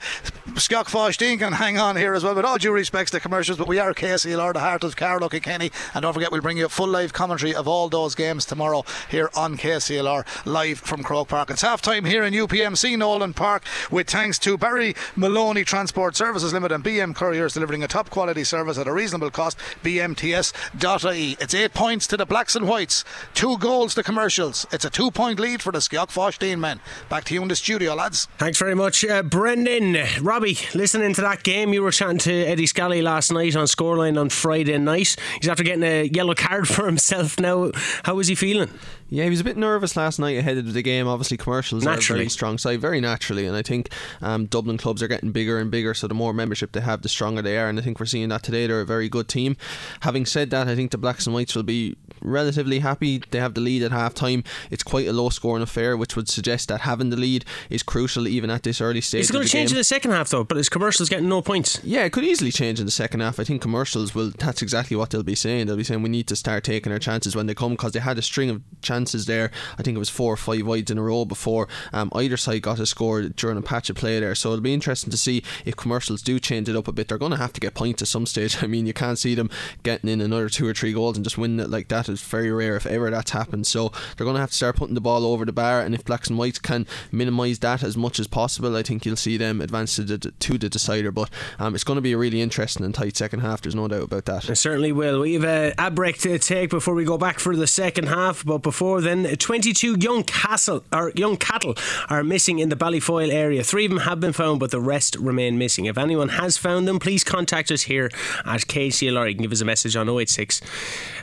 Skeoughvosteen can hang on here as well. With all due respects to the commercials, but we are KCLR, the heart of Carlow Kenny, and don't forget we'll bring you a full live commentary of all those games tomorrow here on KCLR live from Croke Park. It's half time here in UPMC Nowlan Park with thanks to Barry Maloney Transport Services Limited and BM Couriers delivering a top quality service at a reasonable cost. BMTS.ie. It's eight points to the Blacks and Whites, two goals to commercials. It's a two point lead for the Skeoughvosteen men. Back to you in the studio, lads. Thanks very much, uh, Brendan. Robbie, listening to that game, you were chatting to Eddie Scally last night on Scoreline on Friday night. He's after getting a yellow card for himself now. How is he feeling? Yeah, he was a bit nervous last night ahead of the game. Obviously, commercials naturally. are a very strong side, very naturally, and I think um, Dublin clubs are getting bigger and bigger. So the more membership they have, the stronger they are, and I think we're seeing that today. They're a very good team. Having said that, I think the Blacks and Whites will be relatively happy. They have the lead at half time. It's quite a low scoring affair, which would suggest that having the lead is crucial even at this early stage. It's going to change game. in the second half though, but his commercials getting no points. Yeah, it could easily change in the second half. I think commercials will. That's exactly what they'll be saying. They'll be saying we need to start taking our chances when they come because they had a string of chances there. I think it was four or five wides in a row before um, either side got a score during a patch of play there. So it'll be interesting to see if commercials do change it up a bit. They're going to have to get points at some stage. I mean, you can't see them getting in another two or three goals and just winning it like that. It's very rare if ever that's happened. So they're going to have to start putting the ball over the bar, and if blacks and whites can minimise that as much as possible, I think you'll see them advance to the, to the decider. But um, it's going to be a really interesting and tight second half. There's no doubt about that. It certainly will. We have a, a break to take before we go back for the second half. But before then, 22 young castle or young cattle are missing in the Ballyfoyle area. Three of them have been found, but the rest remain missing. If anyone has found them, please contact us here at KCLR. You can give us a message on 086.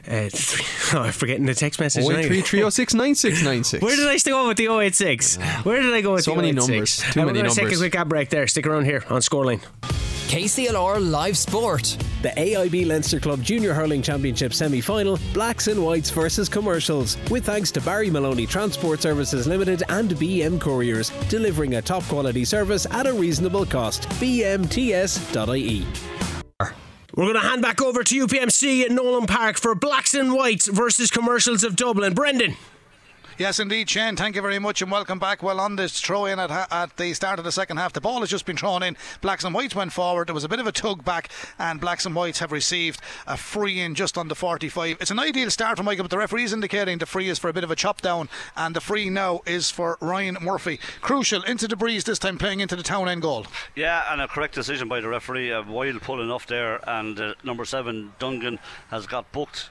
Uh, three, oh, I'm forgetting the text message. 083 Where did I go with the 086? Where did I go with so the many numbers. Too uh, many numbers. take a quick ad break there. Stick around here on Scoreline. KCLR Live Sport. The AIB Leinster Club Junior Hurling Championship semi final, Blacks and Whites versus Commercials. With thanks to Barry Maloney Transport Services Limited and BM Couriers, delivering a top quality service at a reasonable cost. BMTS.ie. We're going to hand back over to UPMC at Nowlan Park for Blacks and Whites versus Commercials of Dublin. Brendan. Yes, indeed, Shane. Thank you very much and welcome back. Well, on this throw in at, at the start of the second half, the ball has just been thrown in. Blacks and Whites went forward. There was a bit of a tug back, and Blacks and Whites have received a free in just on the 45. It's an ideal start for Michael, but the referee is indicating the free is for a bit of a chop down, and the free now is for Ryan Murphy. Crucial into the breeze this time, playing into the town end goal. Yeah, and a correct decision by the referee. A wild pulling off there, and uh, number seven Dungan has got booked.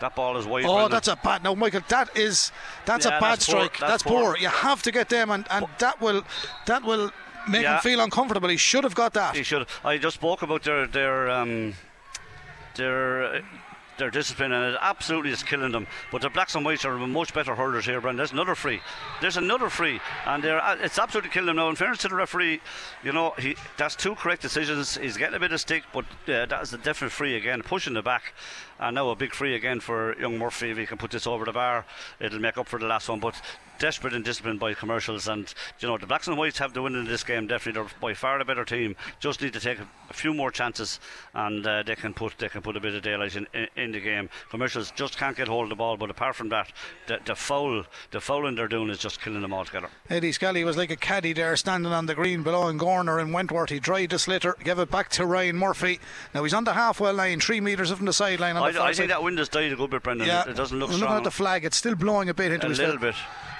That ball is wide. Oh, Brendan. that's a bad. Now, Michael, that is that's Yeah, a bad that's poor. strike. That's That's, poor. poor. You have to get them, and, and that will that will make Yeah. him feel uncomfortable. He should have got that. He should. I just spoke about their their um, their. Their discipline and it absolutely is killing them. But the blacks and whites are much better hurlers here, Brendan. There's another free. There's another free, and they're uh, it's absolutely killing them now. In fairness to the referee, you know he that's two correct decisions. He's getting a bit of stick, but uh, that is a definite free again, pushing the back. And now a big free again for young Murphy. If he can put this over the bar, it'll make up for the last one. But desperate and disciplined by commercials, and you know the blacks and whites have the win in this game. Definitely, they're by far the better team. Just need to take a, few more chances, and uh, they can put they can put a bit of daylight in, in, in the game. Commercials just can't get hold of the ball. But apart from that, the, the foul, the fouling they're doing is just killing them altogether. Eddie Scully was like a caddy there, standing on the green below in Gorner and Wentworth. He dried the sliotar, gave it back to Ryan Murphy. Now he's on the halfway line, three metres from the sideline. On I, far I think that wind has died a good bit, Brendan. yeah, It, doesn't look looking at the flag. It's still blowing a bit into a his little bit.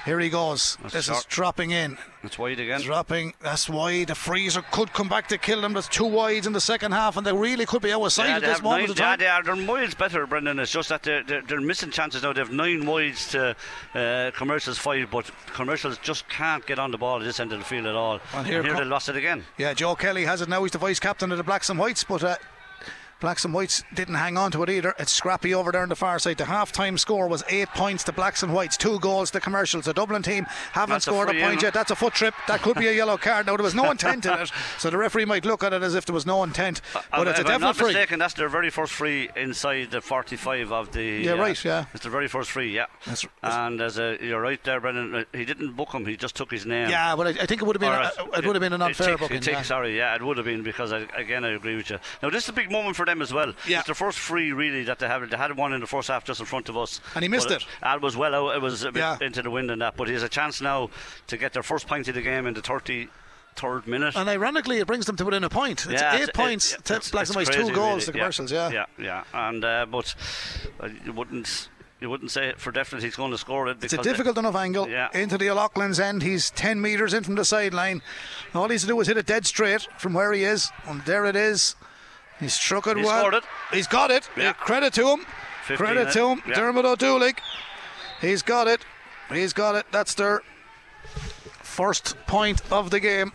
Here he goes. That's this is dropping in. It's wide again. Dropping. That's why the freezer could come back to kill them. There's two wides in the second half, and they really could be outside Yeah, at this moment nine, of yeah, time. they are. They're miles better, Brendan. It's just that they're, they're, they're missing chances now. They have nine wides to uh, commercials five, but commercials just can't get on the ball at this end of the field at all. And here here co- they lost it again. Yeah, Joe Kelly has it now. He's the vice captain of the Blacks and Whites, but uh, Blacks and Whites didn't hang on to it either. It's scrappy over there on the far side. The half time score was eight points to Blacks and Whites, two goals to commercials. The Dublin team haven't That's scored a, free point in. yet. That's a foot trip. That could be a yellow card. Now, there was no intent in it, so the referee might look at it as if there was no intent. But Uh, it's a if I'm not free. mistaken, that's their very first free inside the 45 of the. Yeah, uh, right, yeah. It's their very first free, yeah. That's- and as a, you're right there, Brendan. uh, He didn't book him; he just took his name. Yeah, but I, I think it would have been a, uh, it would have been an it unfair tick- booking. it tick, yeah. Sorry, yeah, it would have been because I, again I agree with you. Now this is a big moment for them as well. Yeah. It's their first free really that they have. They had one in the first half just in front of us, And he missed it. Al was well out. It was a bit Yeah. into the wind and that, but he has a chance now to get their first point of the game in the 33rd minute. And ironically, it brings them to within a point. It's Yeah, eight it's- points it- it's- Blacks and Whites, two goals really. to commercials. Yeah. yeah, yeah. And uh, but uh, you wouldn't you wouldn't say for definite he's going to score it. It's a because it- difficult enough angle Yeah. into the O'Loughlin's end. He's 10 metres in from the sideline. All he's to do is hit it dead straight from where he is. And there it is. He's struck it He well. it. He's got it. Yeah. Credit to him. 15, Credit eh? to him. Yeah. Dermot O'Dooling. He's got it. He's got it. That's their first point of the game.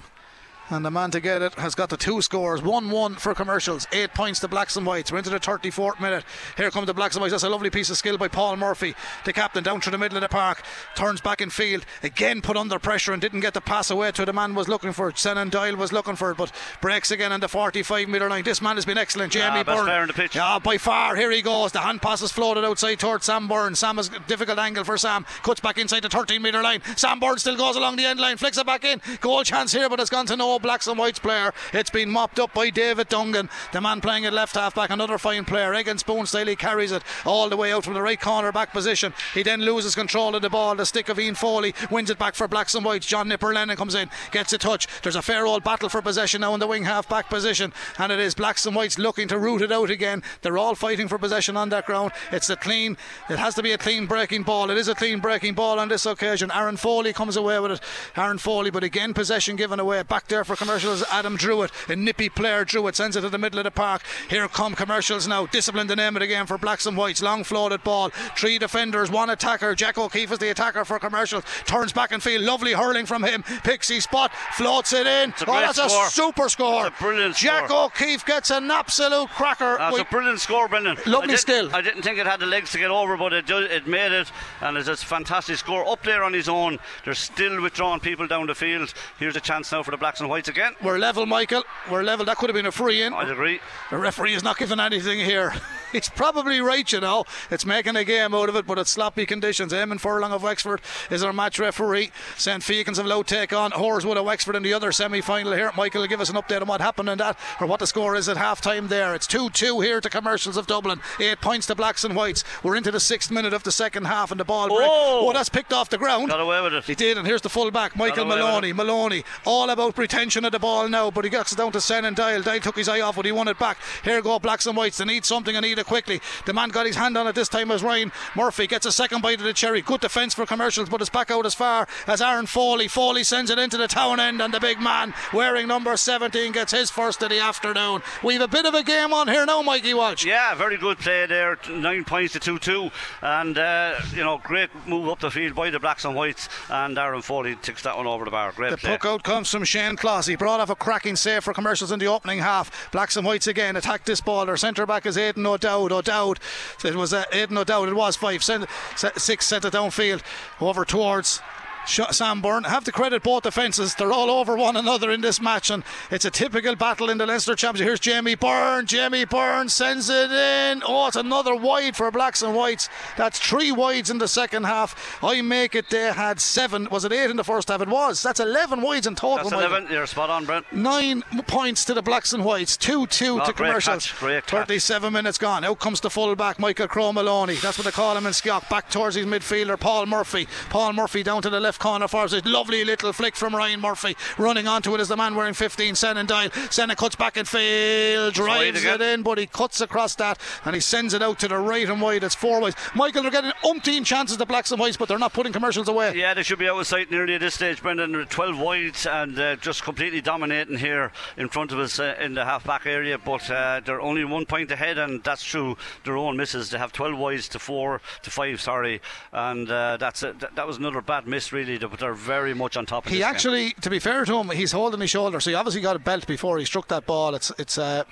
And the man to get it has got the two scores 1 1 for commercials, 8 points to Blacks and Whites. We're into the 34th minute. Here come the Blacks and Whites. That's a lovely piece of skill by Paul Murphy, the captain, down through the middle of the park. Turns back in field, again put under pressure and didn't get the pass away to the man was looking for it. Senan Doyle was looking for it, but breaks again on the 45 metre line. This man has been excellent. Jamie Ah, Byrne. on the pitch. Yeah, by far. Here he goes. The hand pass is floated outside towards Sam Byrne. Sam has a difficult angle for Sam. Cuts back inside the 13 metre line. Sam Byrne still goes along the end line, flicks it back in. Goal chance here, but it's gone to no Blacks and Whites player. It's been mopped up by David Dungan, the man playing at left half back. Another fine player. Egan Spoon style. He carries it all the way out from the right corner back position. He then loses control of the ball. The stick of Ian Foley wins it back for Blacks and Whites. John Nipper Lennon comes in, gets a touch. There's a fair old battle for possession now in the wing half back position, and it is Blacks and Whites looking to root it out again. They're all fighting for possession on that ground. It's a clean. It has to be a clean breaking ball. It is a clean breaking ball on this occasion. Aaron Foley comes away with it. Aaron Foley, but again possession given away. Back there for commercials. Adam Druitt, a nippy player. Druitt sends it to the middle of the park. Here come commercials now. Discipline the name of the game for Blacks and Whites. Long floated ball. Three defenders, one attacker. Jack O'Keefe is the attacker for commercials. Turns back and field. Lovely hurling from him. His spot. Floats it in. oh, that's score. a super score. A brilliant Jack score. O'Keefe gets an absolute cracker. That's We- a brilliant score, Brendan. Lovely I skill. I didn't think it had the legs to get over, but it do, it made it, and it's a fantastic score up there on his own. They're still withdrawing people down the field. Here's a chance now for the Blacks and Whites again. We're level, Michael. We're level. That could have been a free in. I'd agree. The referee is not giving anything here. he's probably right, you know. It's making a game out of it, but it's sloppy conditions. Eamon Furlong of Wexford is our match referee. St. Fechin's of Louth take on Horeswood of Wexford in the other semi final here. Michael will give us an update on what happened in that or what the score is at half time there. It's 2 2 here to Commercials of Dublin. Eight points to Blacks and Whites. We're into the sixth minute of the second half, and the ball break. Oh! oh that's picked off the ground. Got away with it. He did, and here's the full back, Michael Maloney. Maloney, all about retention of the ball now, but he gets it down to Senan Dial. Dial took his eye off, but he won it back. Here go Blacks and Whites. They need something and need it quickly. The man got his hand on it this time as Ryan Murphy gets a second bite of the cherry. Good defence for commercials, but it's back out as far as Aaron Foley. Foley sends it into the town end, and the big man wearing number 17 gets his first of the afternoon. We've a bit of a game on here now, Mikey Walsh. Yeah, very good play there. Nine points to 2 2. And, uh, you know, great move up the field by the Blacks and Whites. And Aaron Foley ticks that one over the bar. Great The play. puck out comes from Shane Kloss. He brought off a cracking save for commercials in the opening half. Blacks and Whites again attack this ball. Their centre back is Aidan O'Dowd. O'Dowd, it was uh, Aidan O'Dowd. It was five, sent, six sent it downfield over towards. Sam Byrne have to credit both defences. They're all over one another in this match, and it's a typical battle in the Leinster Championship. Here's Jamie Byrne. Jamie Byrne sends it in. Oh, it's another wide for Blacks and Whites. That's three wides in the second half. I make it. They had seven. Was it eight in the first half? It was. That's 11 wides in total. That's. 11. You're spot on, Brent. Nine points to the Blacks and Whites, 2 2 Oh, to great commercials. catch, great catch. 37 minutes gone. Out comes the full back, Michael Crow Maloney. That's what they call him in Skiock. Back towards his midfielder, Paul Murphy. Paul Murphy down to the left corner for us. A lovely little flick from Ryan Murphy. Running onto it is the man wearing 15, Sen Dial. Senan cuts back and field, drives it in, but he cuts across that and he sends it out to the right and wide. It's four ways. Michael, they're getting umpteen chances, the Blacks and Whites, but they're not putting commercials away. Yeah, they should be out of sight nearly at this stage, Brendan. 12 wides and uh, just completely dominating here in front of us uh, in the half back area. But uh, they're only one point ahead, and that's through their own misses. They have 12 wides to 4 to 5, sorry. And uh, that's. That, that was another bad miss, really, but they're very much on top of He this game. actually, to be fair to him, he's holding his shoulder, so he obviously got a belt before he struck that ball. It's it's uh,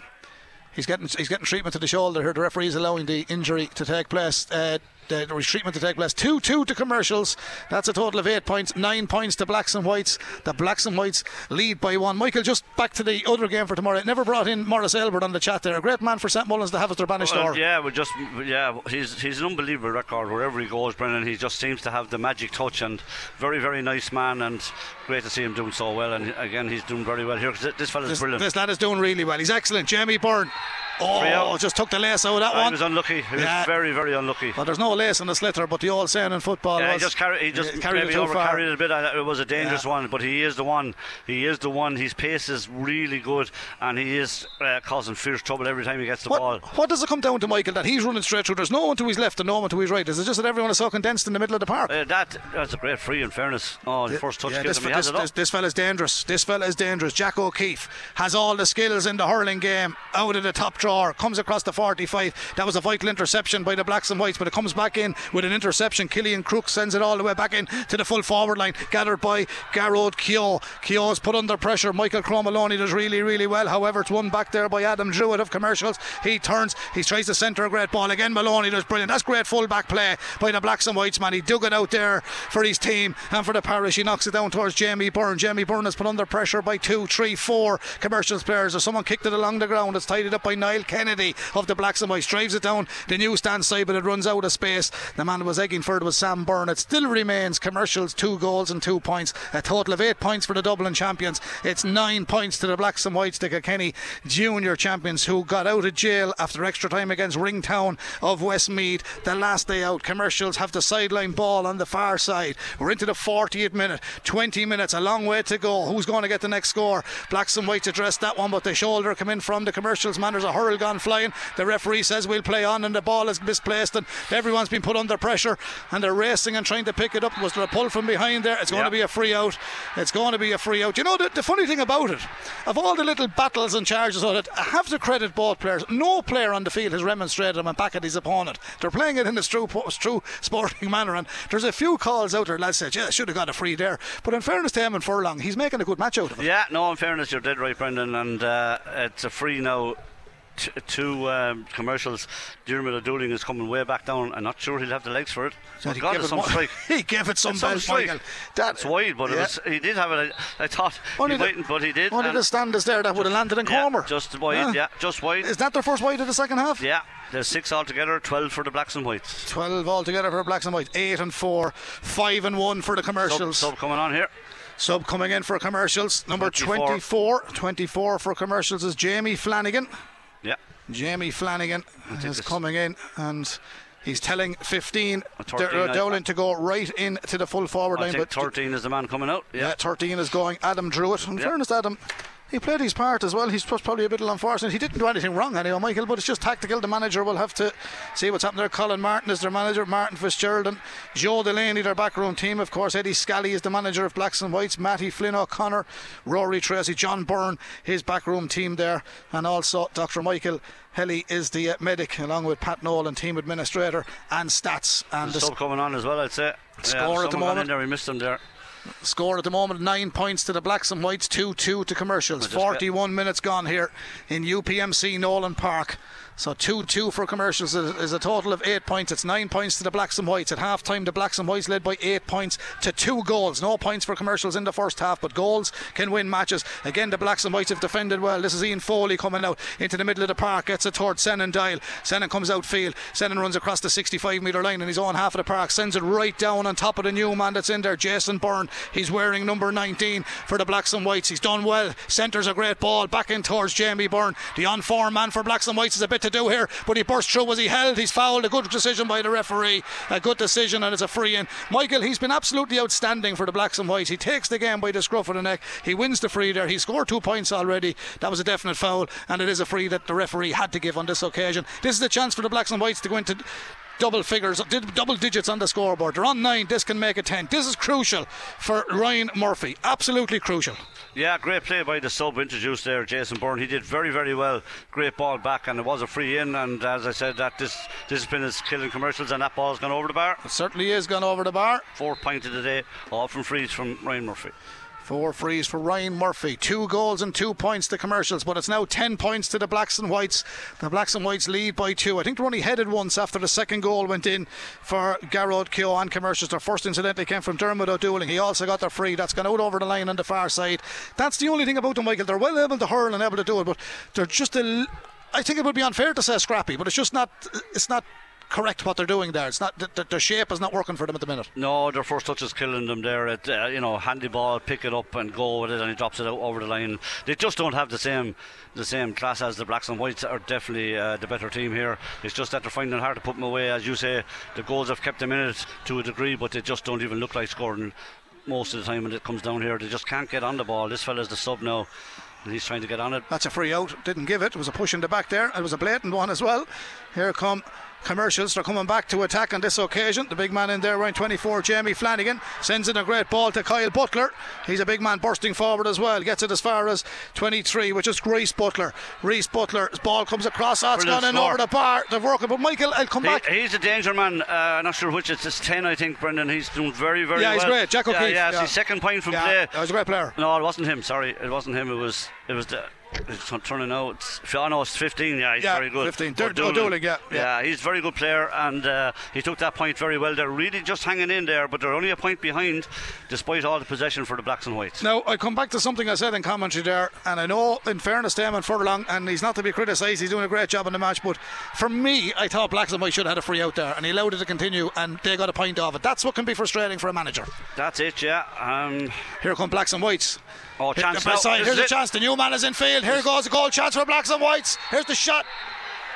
he's getting he's getting treatment to the shoulder here. The referee is allowing the injury to take place. Uh, the the treatment to take place. 2 2 to commercials. That's a total of 8 points. 9 points to Blacks and Whites. The Blacks and Whites lead by one. Michael, just back to the other game for tomorrow. It never brought in Morris Elbert on the chat there. A great man for St Mullins to have as their banished Well, door. yeah, we just yeah, he's he's an unbelievable record wherever he goes, Brendan. He just seems to have the magic touch and very very nice man and great to see him doing so well. And again, he's doing very well here because this fella's This, brilliant. this lad is doing really well. He's excellent. Jamie Byrne. Oh, just took the lace out of that Oh, he one. was unlucky. He was Yeah. very very unlucky. Well, there's no lace in the sliotar, but the old saying in football Yeah, he was just carried. He just carried it too over far. carried it a bit. It was a dangerous Yeah. one, but he is the one. He is the one. His pace is really good, and he is uh, causing fierce trouble every time he gets the ball. What, what does it come down to, Michael? That he's running straight through. There's no one to his left and no one to his right. Is it just that everyone is so condensed in the middle of the park? Uh, that that's a great free. In fairness, oh, the first touch Yeah, this. He this, has it up. this, this fella's dangerous. This fella is dangerous. Jack O'Keefe has all the skills in the hurling game. Out of the top comes across the 45. That was a vital interception by the Blacks and Whites, but it comes back in with an interception. Killian Crook sends it all the way back in to the full forward line, gathered by Garrod Keogh. Keogh's put under pressure. Michael Cromaloney does really, really well. However, it's won back there by Adam Druitt of commercials. He turns, he tries to centre a great ball again. Maloney does brilliant. That's great full back play by the Blacks and Whites man. He dug it out there for his team and for the parish. He knocks it down towards Jamie Byrne. Jamie Byrne is put under pressure by two, three, four commercials players. Or someone kicked it along the ground. It's tidied up by Kennedy of the Blacks and Whites. Drives it down the new stand side, but it runs out of space. The man who was egging for it was Sam Byrne. It still remains commercials, two goals and two points. A total of eight points for the Dublin champions. It's nine points to the Blacks and Whites, the Kilkenny junior champions who got out of jail after extra time against Ringtown of Westmeath. The last day out, commercials have the sideline ball on the far side. We're into the 40th minute, 20 minutes, a long way to go. Who's going to get the next score? Blacks and Whites address that one, but the shoulder come in from the commercials. There's a hurl gone flying. The referee says we'll play on, and the ball is misplaced, and everyone's been put under pressure, and they're racing and trying to pick it up. Was there a pull from behind there? It's going Yeah. to be a free out. It's going to be a free out. You know, the, the funny thing about it, of all the little battles and charges on it, I have to credit both players. No player on the field has remonstrated and went back at his opponent. They're playing it in a true, true sporting manner, and there's a few calls out there. Lads said, "Yeah, should have got a free there." But in fairness to him and Furlong, he's making a good match out of it. Yeah, no, in fairness, you're dead right, Brendan, and uh, it's a free now. T- two um, commercials. Dermot O'Dooling is coming way back down. I'm not sure he'll have the legs for it. He God, gave it some strike. he gave it some belt, strike. Michael. That- wide, but it Yeah. was, he did have it. I, I thought Only he the- waited, but he did. Only the standards there that would have landed in yeah, Cromer. just wide, Huh? yeah, just wide. Is that their first wide of the second half? yeah, there's six altogether, 12 for the Blacks and Whites. 12 altogether for Blacks and Whites. 8 and 4. 5 and 1 for the Sub, commercials. sub coming on here. Sub coming in for commercials. Number 24. 24. 24 for commercials is Jamie Flanagan. Yeah. Jamie Flanagan is coming in and he's telling 15 A 13, Der- I- Dowling to go right into the full forward I line. But 13 is the man coming out. yeah, Yeah. 13 is going Adam Druitt. In Yeah. fairness Adam, he played his part as well. He's probably a bit unfortunate. He didn't do anything wrong anyway, Michael, but it's just tactical. The manager will have to see what's happening there. Colin Martin is their manager, Martin Fitzgerald and Joe Delaney, their backroom team. Of course, Eddie Scally is the manager of Blacks and Whites, Matty Flynn O'Connor, Rory Tracy, John Byrne, his backroom team there, and also Dr. Michael Helly is the uh, medic, along with Pat Nolan, team administrator, and stats. And the Sub coming on as well, I'd say. Score yeah, at the moment. In there, we missed him there. Score at the moment nine points to the Blacks and Whites, 2 2 to commercials. I just get- 41 minutes gone here in UPMC Nowlan Park. So 2 2 for commercials is, a total of eight points. It's nine points to the Blacks and Whites. At half time, the Blacks and Whites led by eight points to two goals. No points for commercials in the first half, but goals can win matches. Again, the Blacks and Whites have defended well. This is Ian Foley coming out into the middle of the park, gets it towards Senan Dial. Senan comes outfield. Senan runs across the 65 metre line in his own half of the park, sends it right down on top of the new man that's in there, Jason Byrne. He's wearing number 19 for the Blacks and Whites. He's done well. Centres a great ball back in towards Jamie Byrne. The on form man for Blacks and Whites is a bit to do here, but he burst through. Was he held? He's fouled. A good decision by the referee. A good decision, and it's a free in. Michael, he's been absolutely outstanding for the Blacks and Whites. He takes the game by the scruff of the neck. He wins the free there. He scored two points already. That was a definite foul, and it is a free that the referee had to give on this occasion. This is the chance for the Blacks and Whites to go into double figures, double digits on the scoreboard. They're on nine. This can make it ten. This is crucial for Ryan Murphy. Absolutely crucial. Yeah, great play by the sub introduced there, Jason Byrne. He did very, very well. Great ball back, and it was a free in. And as I said, that this discipline is been its killing commercials, and that ball's gone over the bar. It certainly is gone over the bar. Four point of the day, all from frees from Ryan Murphy. Four frees for Ryan Murphy. Two goals and two points to commercials, but it's now 10 points to the Blacks and Whites. The Blacks and Whites lead by two. I think they're only headed once after the second goal went in for Garrod Keogh on commercials. Their first incidentally came from Dermot O'Dooling. He also got their free. That's gone out over the line on the far side. That's the only thing about them, Michael. They're well able to hurl and able to do it, but they're just a. I think it would be unfair to say scrappy, but it's just not. It's not correct what they're doing there. It's not. th- th- Their shape is not working for them at the minute. No, their first touch is killing them there. At uh, you know, handy ball, pick it up and go with it, and he drops it out over the line. They just don't have the same the same class as the Blacks and Whites. Are definitely uh, the better team here. It's just that they're finding it hard to put them away. As you say, the goals have kept them in it to a degree, but they just don't even look like scoring most of the time when it comes down here. They just can't get on the ball. This fella's the sub now. And he's trying to get on it. That's a free out. Didn't give it. It was a push in the back there. It was a blatant one as well. Here come commercials. They're coming back to attack on this occasion. The big man in there, wearing 24, Jamie Flanagan, sends in a great ball to Kyle Butler. He's a big man bursting forward as well. Gets it as far as 23, which is Reese Butler. Reese Butler's ball comes across. Oh, it's Brilliant gone in over the bar. They're working. But Michael, I'll come He, back. he's a danger man. Uh, not sure which. It's, it's ten, I think. Brendan. He's doing very, very Yeah, well. he's great. Jack yeah, O'Keefe, Yeah, it's yeah. his second point from yeah, play. that was a great player. No, it wasn't him. Sorry, it wasn't him. It was. It was the. It's turning out. No, it's 15. Yeah, he's Yeah, very good. 15. Dur- O'Doolan. O'Doolan, yeah, yeah. he's a very good player, and uh, he took that point very well. They're really just hanging in there, but they're only a point behind, despite all the possession for the Blacks and Whites. Now, I come back to something I said in commentary there, and I know, in fairness to Furlong, and he's not to be criticised, he's doing a great job in the match, but for me, I thought Blacks and Whites should have had a free out there, and he allowed it to continue, and they got a point off it. That's what can be frustrating for a manager. That's it. Yeah. Um, Here come Blacks and Whites. Oh, chance now. Here's is a it. chance. The new man is in field. Here goes a goal chance for Blacks and Whites. Here's the shot.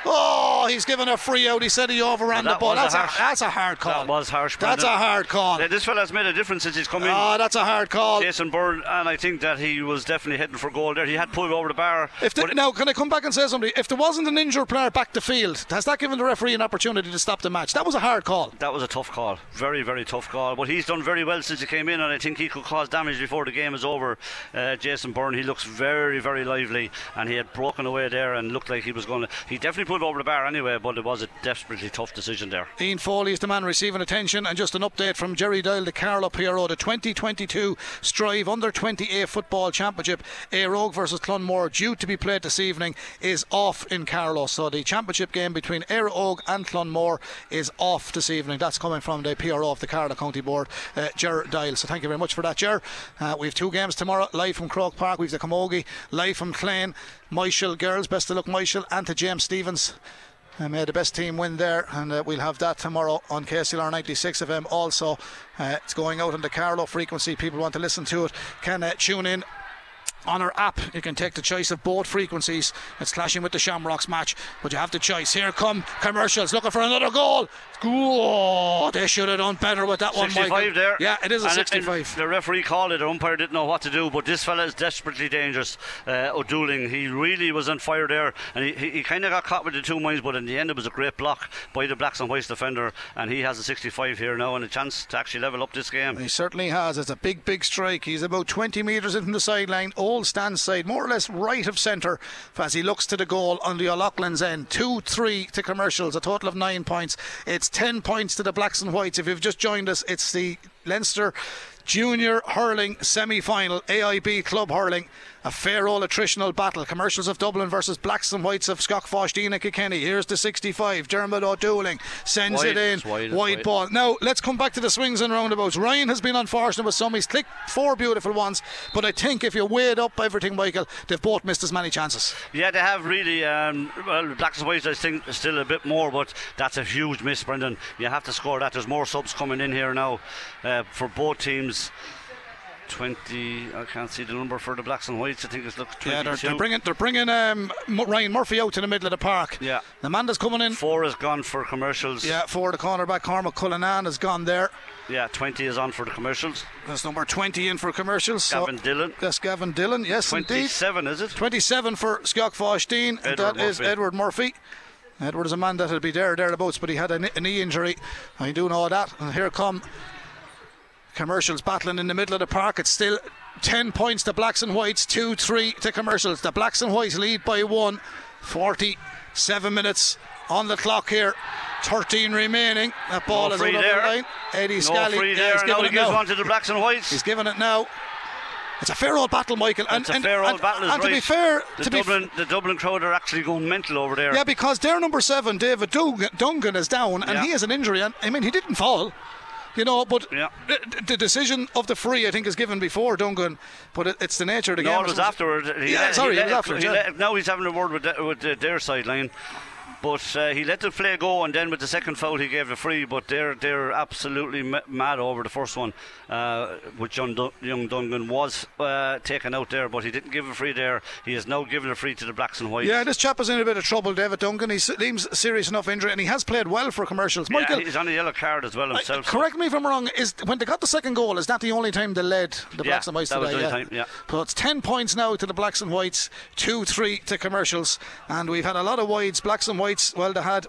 Oh, he's given a free out. He said he overran the ball. was a That's a, that's a hard call. That was harsh. That's a hard call. Yeah, This fella's made a difference since he's come in. Oh, that's a hard call. Jason Byrne, and I think that he was definitely heading for goal there. He had pulled over the bar. If the, now, can I come back and say something? If there wasn't an injured player back the field, has that given the referee an opportunity to stop the match? That was a hard call. that was a tough call, very, very tough call. But he's done very well since he came in, and I think he could cause damage before the game is over. Uh, Jason Byrne, he looks very, very lively, and he had broken away there and looked like he was going to. He definitely pulled over the bar anyway, but it was a desperately tough decision there. Ian Foley is the man receiving attention, and just an update from Jerry Dial, the Carlow PRO, the 2022 Strive Under 20A Football Championship, A Rogue versus Clonmore, due to be played this evening, is off in Carlow. So the championship game between Rogue and Clonmore is off this evening. That's coming from the PRO of the Carlow County Board, uh, Ger Dial. So thank you very much for that, Ger. Uh, we have two games tomorrow, live from Croke Park. We have the Camogie, live from Clane. Michael girls, best of luck, Michael, and to James Stevens. Uh, made the best team win there, and uh, we'll have that tomorrow on KCLR 96 FM. Also, uh, it's going out on the Carlow frequency. People want to listen to it can uh, tune in on our app. You can take the choice of both frequencies. It's clashing with the Shamrocks match, but you have the choice. Here come commercials looking for another goal. Oh, they should have done better with that 65 one, Michael. there. Yeah, it is a And- 65. and the referee called it. The umpire didn't know what to do, but this fella is desperately dangerous. Uh, O'Dooling, he really was on fire there, and he, he, he kind of got caught with the two minds, but in the end, it was a great block by the Blacks and Whites defender, and he has a 65 here now and a chance to actually level up this game. He certainly has. It's a big, big strike. He's about 20 metres in from the sideline, old stand side, more or less right of centre as he looks to the goal on the O'Loughlin's end. 2 3 to commercials, a total of 9 points. It's 10 points to the Blacks and Whites. If you've just joined us, it's the Leinster Junior Hurling semi final, AIB Club Hurling. A fair old attritional battle. Commercials of Dublin versus Blacks and Whites of Skeoughvosteen and Kilkenny. Here's the 65. Dermot O'Dooling sends Wide, it in. wide, wide wide. ball. Now, let's come back to the swings and roundabouts. Ryan has been unfortunate with some. He's clicked four beautiful ones, but I think if you weighed up everything, Michael, they've both missed as many chances. Yeah, they have really. Um, well, Blacks and Whites, I think, still a bit more, but that's a huge miss, Brendan. You have to score that. There's more subs coming in here now uh, for both teams. 20, I can't see the number for the Blacks and Whites. I think it's look 22. Yeah, they're, they're bringing they're bringing um, Ryan Murphy out to the middle of the park. Yeah. the man that's coming in. Four is gone for commercials. Yeah, for the cornerback, Cormac Cullinan has gone there. Yeah, 20 is on for the commercials. That's number 20 in for commercials. so- Gavin Dillon. That's Gavin Dillon, yes, indeed. 27, is it? 27 for Skeoughvosteen. Edward That is Murphy. Edward Murphy. Edward is a man that'll be there thereabouts, but he had a, a knee injury. I do know that. And here come commercials battling in the middle of the park. It's still 10 points to Blacks and Whites, 2 3 to commercials. The Blacks and Whites lead by one. 47 minutes on the clock here. 13 remaining. That ball No is free of there. the line. Eddie No Scally. free yeah, there. he's Now he it gives now. to the Blacks and Whites. He's giving it now. It's a fair old battle, Michael. And, It's a and, fair old and, battle, is and to be fair, the to be Dublin, the Dublin crowd are actually going mental over there. yeah, because their number seven, David Dungan, Dungan is down, and Yeah. he has an injury. And I mean, he didn't fall, you know. But Yeah. the, the decision of the free, I think, is given before Dungan. But it, it's the nature of the No, game. it was afterwards. He Yeah, sorry, he it was afterwards, he yeah. let- now he's having a word with, the, with the, their sideline. But uh, he let the play go, and then with the second foul, he gave the free. But they're they're absolutely ma- mad over the first one, uh, which young, Dun- young Dungan was uh, taken out there, but he didn't give a free there. He has now given a free to the Blacks and Whites. Yeah, this chap is in a bit of trouble, David Dungan. He seems serious enough injury, and he has played well for commercials. Yeah, Michael, he's on a yellow card as well I- himself. correct me if I'm wrong. Is when they got the second goal, is that the only time they led the Yeah, Blacks and Whites that was today? the only time, yeah. So it's ten points now to the Blacks and Whites, two three to commercials, and we've had a lot of wides. Blacks and Whites, well, they had.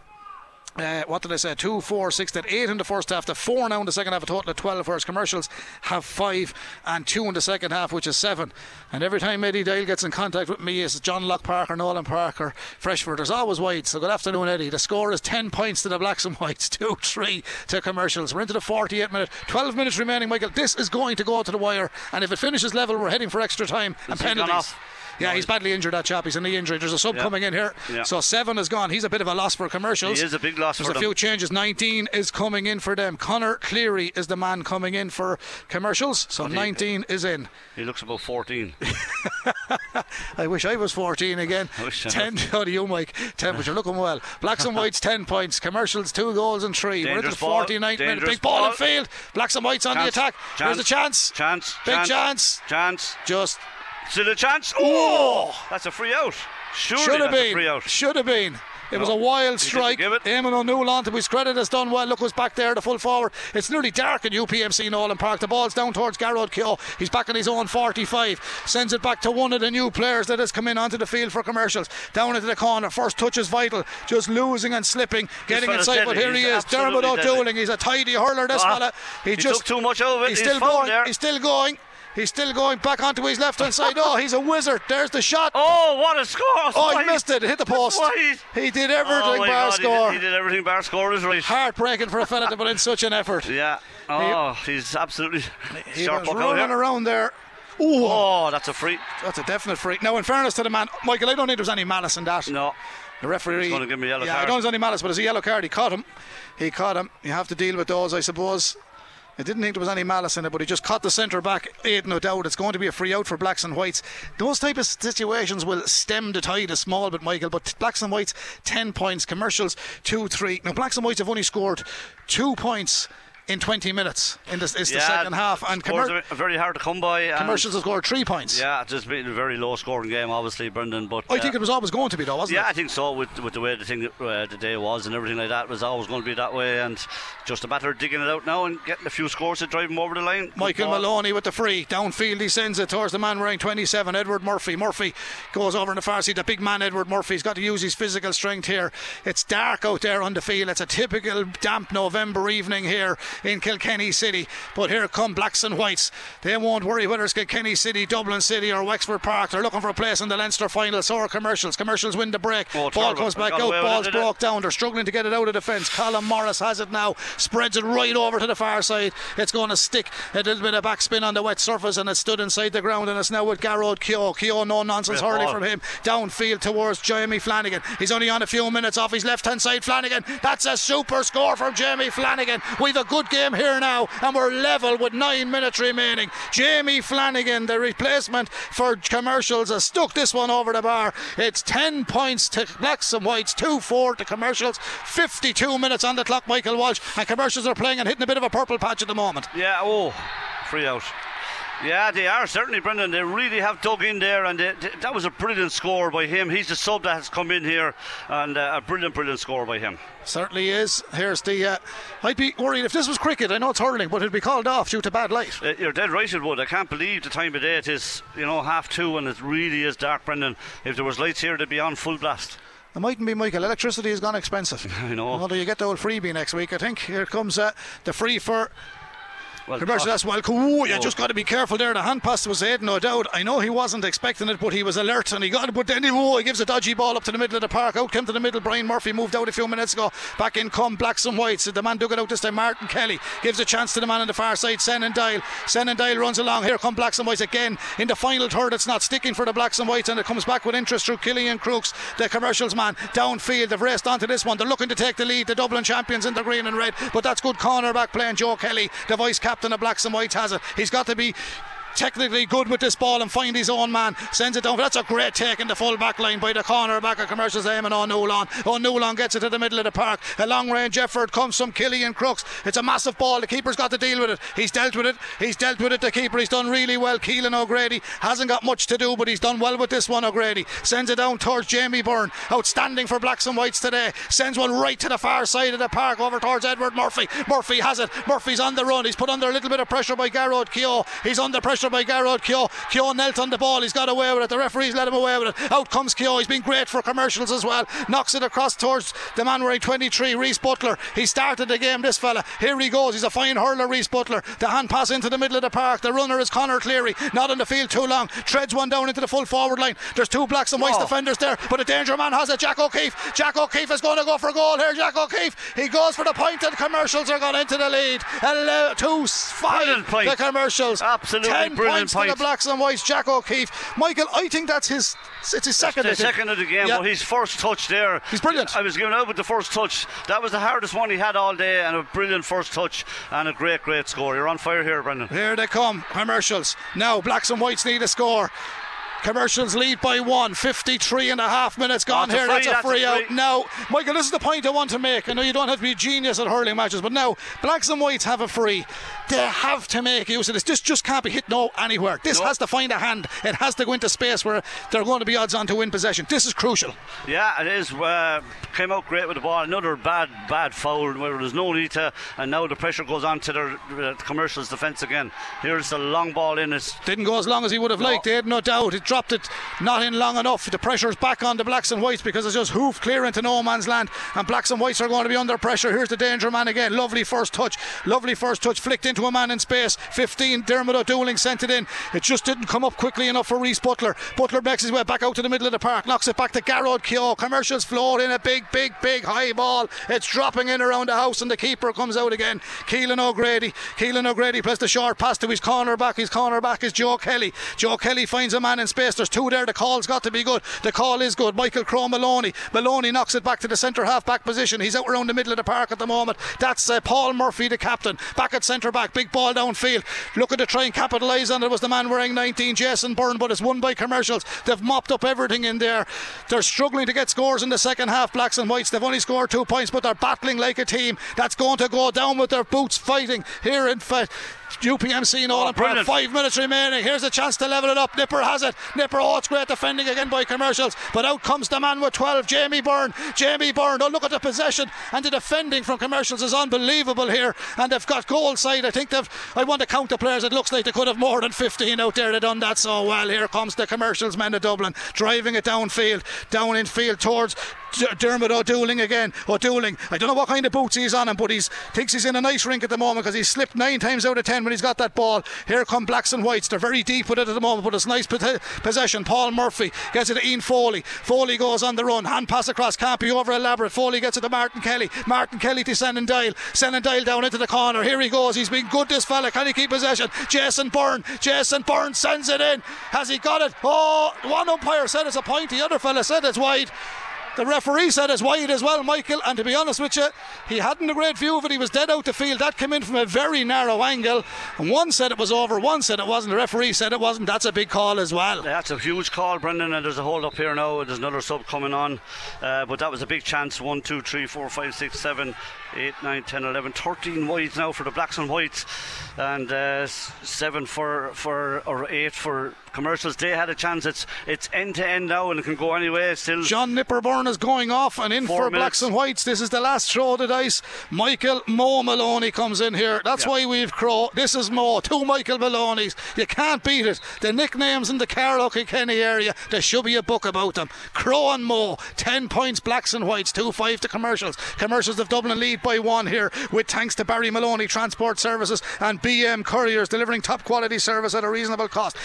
Uh, what did I say? Two, four, six, then eight in the first half. The four now in the second half. A total of twelve. Whereas commercials have five and two in the second half, which is seven. And every time Eddie Dale gets in contact with me, is John Locke Parker, Nolan Parker, Freshford. There's always wide. So good afternoon, Eddie. The score is ten points to the Blacks and Whites, two, three to commercials. We're into the 48 minute, 12 minutes remaining. Michael, this is going to go to the wire, and if it finishes level, we're heading for extra time and Has he gone penalties. Yeah, he's badly injured, that chap. He's a knee injury. There's a sub Yeah. coming in here. Yeah. So seven is gone. He's a bit of a loss for commercials. He is a big loss for them. There's a them. few changes. 19 is coming in for them. Connor Cleary is the man coming in for commercials. So he- 19 is in. He looks about 14. I wish I was 14 again. I wish 10 out of oh, you, Mike. 10, but you're looking well. Blacks and Whites, 10 points. Commercials, 2 goals and 3. We're into the. 49th minute. Big ball ball. in field. Blacks and Whites on Chance. the attack. There's a chance. Chance. Big chance. chance. Chance. Just Still a chance. Oh! That's a free out. Surely should have been. Should have been. It was a wild strike. Eamon O'Neill on to his credit has done well. Look who's back there, the full forward. It's nearly dark in UPMC Nowlan Park. The ball's down towards Garrod Keogh. He's back on his own 45. Sends it back to one of the new players that has come in onto the field for commercials. Down into the corner. First touch is vital. Just losing and slipping. Getting inside, but here he is. Dermot. O'Dooling. He's a tidy hurler, this Ah, fella. He, he just took too much over. it. He's He's still going. there. He's still going. He's still going back onto his left hand side. Oh, he's a wizard. There's the shot. Oh, what a score! Oh, he missed it. Hit the post. He did Oh everything my bar God, he score. did, he did everything oh, bar score is right. Heartbreaking for a fella to put in such an effort. Yeah. Oh, he's absolutely He sharp was running here. around there. Ooh, Oh, that's a free. that's a definite freak. Now, in fairness to the man, Michael, I don't think there was any malice in that. No. The referee. He's gonna give him a yellow yeah, I card. don't think there's any malice, but it's a yellow card. He caught him. He caught him. You have to deal with those, I suppose. I didn't think there was any malice in it, but he just caught the centre back. Aid, no doubt. It's going to be a free out for blacks and whites. Those type of situations will stem the tide a small bit, Michael. But blacks and whites, ten points. Commercials, two, three. Now blacks and whites have only scored two points in 20 minutes. In this, it's the second half, and commer- very hard to come by. commercials have scored three points. Yeah, it's just been a very low scoring game, obviously, Brendan. But I uh, think it was always going to be, though, wasn't Yeah, it? Yeah, I think so. With with the way the thing uh, the day was and everything like that, it was always going to be that way. And just a matter of digging it out now and getting a few scores to drive him over the line. Michael. Maloney with the free downfield. He sends it towards the man wearing 27, Edward Murphy. Murphy goes over in the far side. The big man, Edward Murphy's got to use his physical strength here. It's dark out there on the field. It's a typical damp November evening here in Kilkenny City. But here come blacks and whites. They won't worry whether it's Kilkenny City, Dublin City, or Wexford Park. They're looking for a place in the Leinster final. So are commercials. Commercials win the break. Oh, Ball comes back out. Ball's did it? broke down. They're struggling to get it out of defence. Colin Morris has it now. Spreads it right over to the far side. It's going to stick a little bit of backspin on the wet surface and it stood inside the ground and it's now with Garrod Keogh. Keogh, no nonsense hurling ball. from him. Downfield towards Jamie Flanagan. He's only on a few minutes off his left hand side. Flanagan. That's a super score from Jamie Flanagan. We've a good game here now and we're level with nine minutes remaining. Jamie Flanagan, the replacement for commercials, has stuck this one over the bar. It's 10 points to blacks and whites, 2 4 to commercials. 52 minutes on the clock, Michael Walsh. And commercials are playing and hitting a bit of a purple patch at the moment. Yeah, oh, free out. Yeah, they are certainly, Brendan. They really have dug in there, and they, they- that was a brilliant score by him. He's the sub that has come in here, and uh, a brilliant, brilliant score by him. Certainly is. Here's the. Uh, I'd be worried if this was cricket. I know it's hurling, but it'd be called off due to bad light. Uh, you're dead right, it would. I can't believe the time of day it is, you know, half two, and it really is dark, Brendan. If there was lights here, they'd be on full blast. It mightn't be, Michael. Electricity has gone expensive. I know. Although you get the old freebie next week, I think. Here comes uh, the free for Well, commercial. oh, That's well. Ooh, you Oh. just got to be careful there. The hand pass was Aid, no doubt. I know he wasn't expecting it, but he was alert and he got it. But then he, oh, he gives a dodgy ball up to the middle of the park. Out came to the middle. Brian Murphy moved out a few minutes ago. Back in come blacks and whites. The man dug it out this time. Martin Kelly gives a chance to the man on the far side. Senan Dial. Senan Dial runs along. Here come blacks and whites again. In the final third, it's not sticking for the blacks and whites, and it comes back with interest through Killian Crooks, the commercials man. Downfield, they've raced onto this one. They're looking to take the lead. The Dublin champions in the green and red, but that's good corner back playing Joe Kelly, the vice captain of blacks and whites, has it. He's got to be technically good with this ball and find his own man. Sends it down. That's a great take in the full back line by the corner back of commercials aiming on Newlon. O'Newlon gets it to the middle of the park. A long range effort comes from Killian Crooks. It's a massive ball. The keeper's got to deal with it. He's dealt with it. He's dealt with it. The keeper. He's done really well. Keelan O'Grady hasn't got much to do, but he's done well with this one. O'Grady sends it down towards Jamie Byrne. Outstanding for blacks and whites today. Sends one right to the far side of the park over towards Edward Murphy. Murphy has it. Murphy's on the run. He's put under a little bit of pressure by Garrod Keogh. He's under pressure by Garrod Keogh. Keogh knelt on the ball. He's got away with it. The referee's let him away with it. Out comes Keogh. He's been great for commercials as well. Knocks it across towards the man wearing 23, Reese Butler. He started the game, this fella. Here he goes. He's a fine hurler, Reese Butler. The hand pass into the middle of the park. The runner is Connor Cleary. Not on the field too long. Treads one down into the full forward line. There's two blacks and whites Oh. defenders there, but a danger man has it. Jack O'Keefe. Jack O'Keefe is going to go for a goal here. Jack O'Keefe. He goes for the point, and commercials are going into the lead. Ele- two, five. The commercials. Absolutely Ten brilliant points the blacks and whites. Jack O'Keefe. Michael, I think that's his. It's his second. The second of the game, Yeah. but his first touch there. He's brilliant. I was giving out with the first touch. That was the hardest one he had all day, and a brilliant first touch and a great, great score. You're on fire here, Brendan. Here they come, commercials. Now, blacks and whites need a score. Commercials lead by one. 53 and a half minutes gone That's a here. free, that's a that's a free out. free. Now, Michael, this is the point I want to make. I know you don't have to be a genius at hurling matches, but now, blacks and whites have a free. They have to make use of this. This just can't be hit no anywhere. This No. has to find a hand. It has to go into space where they're going to be odds on to win possession. This is crucial. Yeah, it is. Uh, came out great with the ball. Another bad, bad foul where there's no need to. And now the pressure goes on to their uh, commercials defence again. Here's the long ball in. It's Didn't go as long as he would have liked, eh? no doubt. It dropped it not in long enough. The pressure's back on the blacks and whites because it's just hoof clear into no man's land, and blacks and whites are going to be under pressure. Here's the danger man again. Lovely first touch, lovely first touch, flicked into a man in space. 15. Dermot O'Dooling sent it in. It just didn't come up quickly enough for Reese Butler. Butler makes his way back out to the middle of the park, knocks it back to Garrod Keogh. Commercials float in a big, big, big high ball. It's dropping in around the house, and the keeper comes out again. Keelan O'Grady. Keelan O'Grady plays the short pass to his corner back. His corner back is Joe Kelly. Joe Kelly finds a man in space. There's two there. The call's got to be good. The call is good. Michael Crow Maloney. Maloney knocks it back to the centre half back position. He's out around the middle of the park at the moment. That's uh, Paul Murphy, the captain, back at centre back. Big ball downfield. Looking to try and capitalise on it was the man wearing 19, Jason Byrne, but it's won by commercials. They've mopped up everything in there. They're struggling to get scores in the second half, blacks and whites. They've only scored two points, but they're battling like a team that's going to go down with their boots fighting here in fact. UPMC in oh, Nowlan Park. Five minutes remaining. Here's a chance to level it up. Nipper has it. Nipper, oh, it's great defending again by commercials. But out comes the man with 12, Jamie Byrne. Jamie Byrne. Oh, look at the possession and the defending from commercials is unbelievable here. And they've got goal side. I think they've. I want to count the players. It looks like they could have more than 15 out there. They've done that so well. Here comes the commercials men of Dublin driving it downfield, down in field towards Dermot O'Dooling again. O'Dooling, I don't know what kind of boots he's on him, but he's thinks he's in a nice rink at the moment because he's slipped nine times out of ten when he's got that ball. Here come blacks and whites. They're very deep with it at the moment, but it's nice possession. Paul Murphy gets it to Ian Foley. Foley goes on the run. Hand pass across. Can't be over elaborate. Foley gets it to Martin Kelly. Martin Kelly to. Senan Dial down into the corner. Here he goes. He's been good, this fella. Can he keep possession? Jason Byrne. Jason Byrne sends it in. Has he got it? Oh, one umpire said it's a point. The other fella said it's wide. The referee said it's wide as well, Michael. And to be honest with you, he hadn't a great view of it. He was dead out the field. That came in from a very narrow angle. And one said it was over, one said it wasn't. The referee said it wasn't. That's a big call as well. That's a huge call, Brendan. And there's a hold up here now. There's another sub coming on. Uh, but that was a big chance. One, two, three, four, five, six, seven, 8, 9, 10, 11, 13 wides now for the blacks and whites, and uh, 7 for, for or 8 for commercials. They had a chance. It's it's end to end now and it can go anyway. Still, John Nipperburn is going off and in for minutes. blacks and whites. This is the last throw of the dice. Michael Mo Maloney comes in here. That's yeah. why we've Crow. This is Mo. Two Michael Maloneys. You can't beat it. The nicknames in the Carlow Kenny area. There should be a book about them. Crow and Mo. 10 points, blacks and whites. 2 5 to commercials. Commercials of Dublin lead by one here with thanks to Barry Maloney Transport Services and BM Couriers delivering top quality service at a reasonable cost.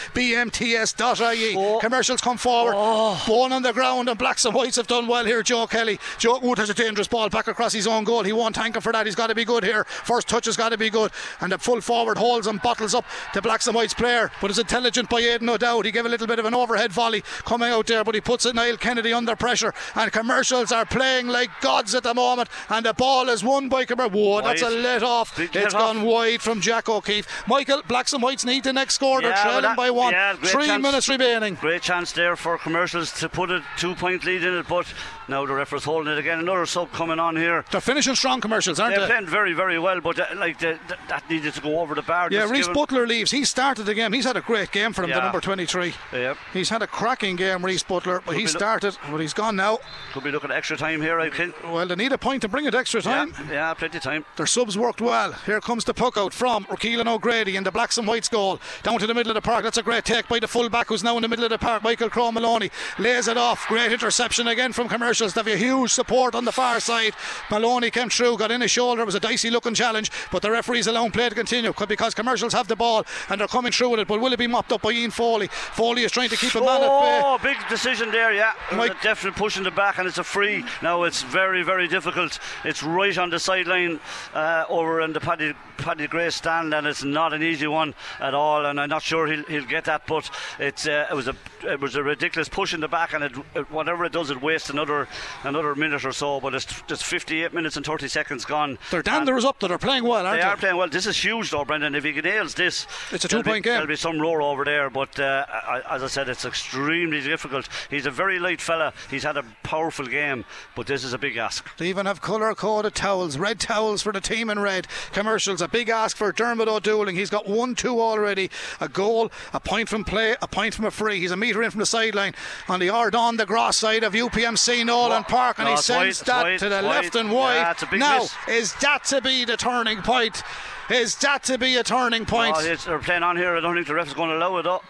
BMTS.ie. Oh. Commercials come forward. Oh. Bone on the ground and blacks and whites have done well here. Joe Kelly. Joe Wood has a dangerous ball back across his own goal. He won't thank him for that. He's got to be good here. First touch has got to be good. And the full forward holds and bottles up the blacks and whites player. But it's intelligent by Aidan O'Dowd. He gave a little bit of an overhead volley coming out there, but he puts it Niall Kennedy under pressure. And commercials are playing like gods at the moment. And the ball is won by Whoa, that's a let off. It's gone wide from Jack O'Keefe. Michael, Blacks and Whites need the next score. They're trailing that, by one. Yeah, Three chance, minutes remaining. Great chance there for commercials to put a two point lead in it, but now the referee's holding it again. Another sub coming on here. They're finishing strong commercials, aren't They're they? playing very, very well, but uh, like the, the, that needed to go over the bar. Yeah, Reese Butler leaves. He started the game. He's had a great game for him, yeah. the number 23. Yep. He's had a cracking game, Reese Butler, but Could he started, but he's gone now. Could be looking at extra time here, I think. Well, they need a point to bring it extra time. Yeah, yeah plenty of time. Their subs worked well. Here comes the puck out from Keelan O'Grady in the blacks and whites goal. Down to the middle of the park. That's a great take by the fullback who's now in the middle of the park. Michael Crow Maloney lays it off. Great interception again from commercials. They have a huge support on the far side. Maloney came through, got in his shoulder. It was a dicey looking challenge, but the referees allow play to continue because commercials have the ball and they're coming through with it. But will it be mopped up by Ian Foley? Foley is trying to keep a man oh, at bay. Oh, big decision there, yeah. Mike, definitely pushing the back and it's a free. Now it's very, very difficult. It's right on the sideline uh, over in the Paddy Paddy Grace stand, and it's not an easy one at all. And I'm not sure he'll, he'll get that, but it's uh, it was a it was a ridiculous push in the back, and it, it, whatever it does, it wastes another another minute or so. But it's just 58 minutes and 30 seconds gone. They're down there is up. That they're playing well, aren't they? They are playing well. This is huge, though, Brendan. If he nails this, it's a two-point game. There'll be some roar over there, but uh, as I said, it's extremely difficult. He's a very light fella. He's had a powerful game, but this is a big ask. They even have colour-coded towels, red towels for the team in red. Commercials, a big ask for Dermot O'Dooling. He's got one, two already. A goal, a point from play, a point from a free. He's a metre in from the sideline on the Ardon the Gross side of UPMC Nowlan Park, and no, he sends that wide, to the left and wide. Yeah, now, miss. is that to be the turning point? Is that to be a turning point? No, they're playing on here. I don't think the ref is going to allow it. Up.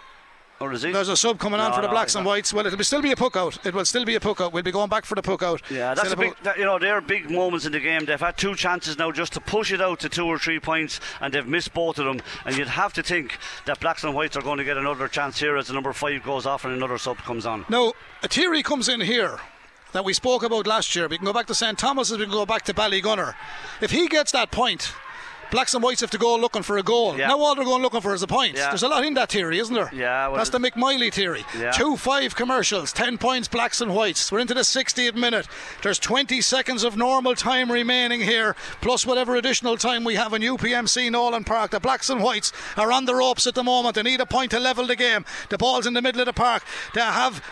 Or is he? There's a sub coming on No, for the no, Blacks and. Whites. Well, it'll still be a puck out. It will still be a puck out. We'll be going back for the puck out. Yeah, that's a big. That, you know, they're big moments in the game. They've had two chances now just to push it out to two or three points, and they've missed both of them. And you'd have to think that Blacks and Whites are going to get another chance here as the number five goes off and another sub comes on. Now, a theory comes in here that we spoke about last year. We can go back to St. Thomas's, we can go back to Ballygunner. If he gets that point, Blacks and Whites have to go looking for a goal. Yeah. Now all they're going looking for is a point. Yeah. There's a lot in that theory, isn't there? Yeah, well, That's the McMiley theory. Yeah. Two five commercials, ten points Blacks and Whites. We're into the 60th minute. There's 20 seconds of normal time remaining here, plus whatever additional time we have in UPMC Nowlan Park. The Blacks and Whites are on the ropes at the moment. They need a point to level the game. The ball's in the middle of the park. They have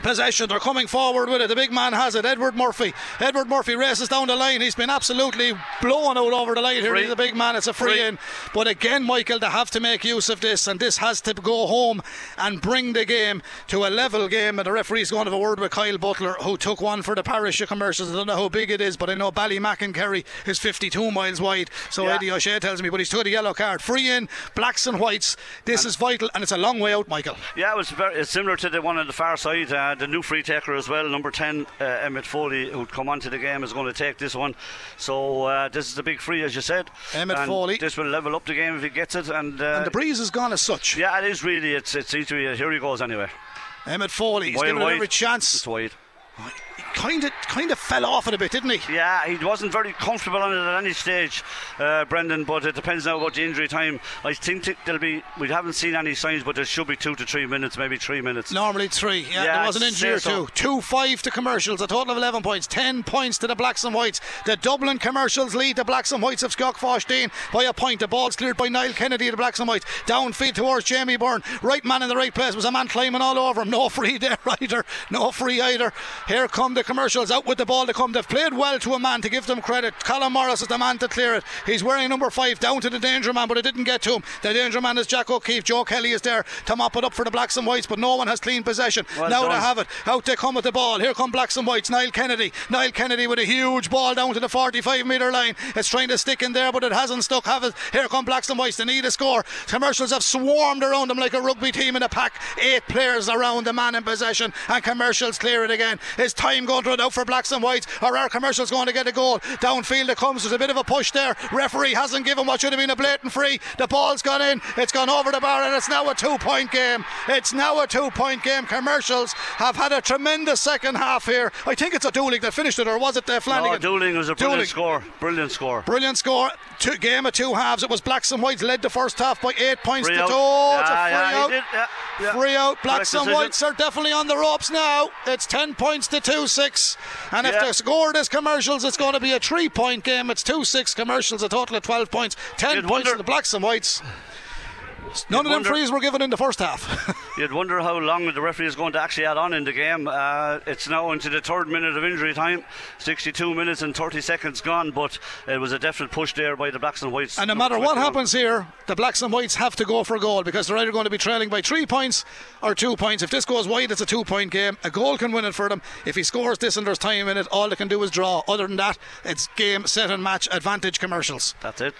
possession. They're coming forward with it. The big man has it. Edward Murphy. Edward Murphy races down the line. He's been absolutely blown out over the line here. He's a big man. It's a free, Free. in. But again, Michael, they have to make use of this, and this has to go home and bring the game to a level game. And the referee's going to have a word with Kyle Butler, who took one for the parish of commercials. I don't know how big it is, but I know Ballymack and Kerry is 52 miles wide. So Yeah. Eddie O'Shea tells me, but he's took a yellow card. Free in, blacks and whites. This is vital, and it's a long way out, Michael. Yeah, it was very it's similar to the one on the far side. Uh, the new free taker as well, number 10, uh, Emmett Foley, who'd come onto the game, is going to take this one. So uh, this is the big free, as you said. Emmett And Foley. This will level up the game if he gets it. And, uh, And the breeze has gone as such. yeah, it is really. It's it's easy. To be. Here he goes anyway. Emmett Foley, he's given it every chance. It's wide. Kind of, kind of fell off it a bit, didn't he? Yeah, he wasn't very comfortable on it at any stage, uh, Brendan. But it depends now about the injury time. I think there'll be. We haven't seen any signs, but there should be two to three minutes, maybe three minutes. Normally three. Yeah, Yeah, there was an injury or say so. two. Two five to commercials, a total of eleven points. Ten points to the Blacks and Whites. The Dublin commercials lead the Blacks and Whites of Skeoughvosteen by a point. The ball's cleared by Niall Kennedy of the Blacks and Whites. Downfield towards Jamie Byrne. Right man in the right place was a man climbing all over him. No free there either. No free either. Here come the commercials out with the ball to come. They've played well to a man to give them credit. Colin Morris is the man to clear it. He's wearing number five down to the danger man, but it didn't get to him. The danger man is Jack O'Keefe. Joe Kelly is there to mop it up for the Blacks and Whites, but no one has clean possession. Well now done. they have it. Out they come with the ball. Here come Blacks and Whites. Niall Kennedy. Niall Kennedy with a huge ball down to the 45 metre line. It's trying to stick in there, but it hasn't stuck. Have it. Here come Blacks and Whites. They need a score. Commercials have swarmed around them like a rugby team in a pack. Eight players around the man in possession, and commercials clear it again. Is time going to run out for Blacks and Whites, or are commercials going to get a goal? Downfield it comes. There's a bit of a push there. Referee hasn't given what should have been a blatant free. The ball's gone in. It's gone over the bar, and it's now a two-point game. It's now a two-point game. Commercials have had a tremendous second half here. I think it's a Dooling that finished it, or was it uh, No, Flanagan? Dooling was a brilliant Dooling. score. Brilliant score. Brilliant score. Two, game of two halves. It was Blacks and Whites led the first half by eight points Free to out. two. Oh, it's a free yeah, out. did, yeah, yeah. Free out. Blacks Correct and decision. Whites are definitely on the ropes now. It's ten points to two six. And if Yeah. they score this commercials, it's going to be a three point game. It's two six commercials, a total of twelve points. 10 You'd points wonder- to the Blacks and Whites. None of them frees were given in the first half. You'd wonder how long the referee is going to actually add on in the game. Uh, it's now into the third minute of injury time, 62 minutes and 30 seconds gone, but it was a definite push there by the Blacks and Whites. And no matter what happens here, the Blacks and Whites have to go for a goal because they're either going to be trailing by three points or two points. If this goes wide, it's a two point game. A goal can win it for them. If he scores this and there's time in it, all they can do is draw. Other than that, it's game, set, and match advantage commercials. That's it.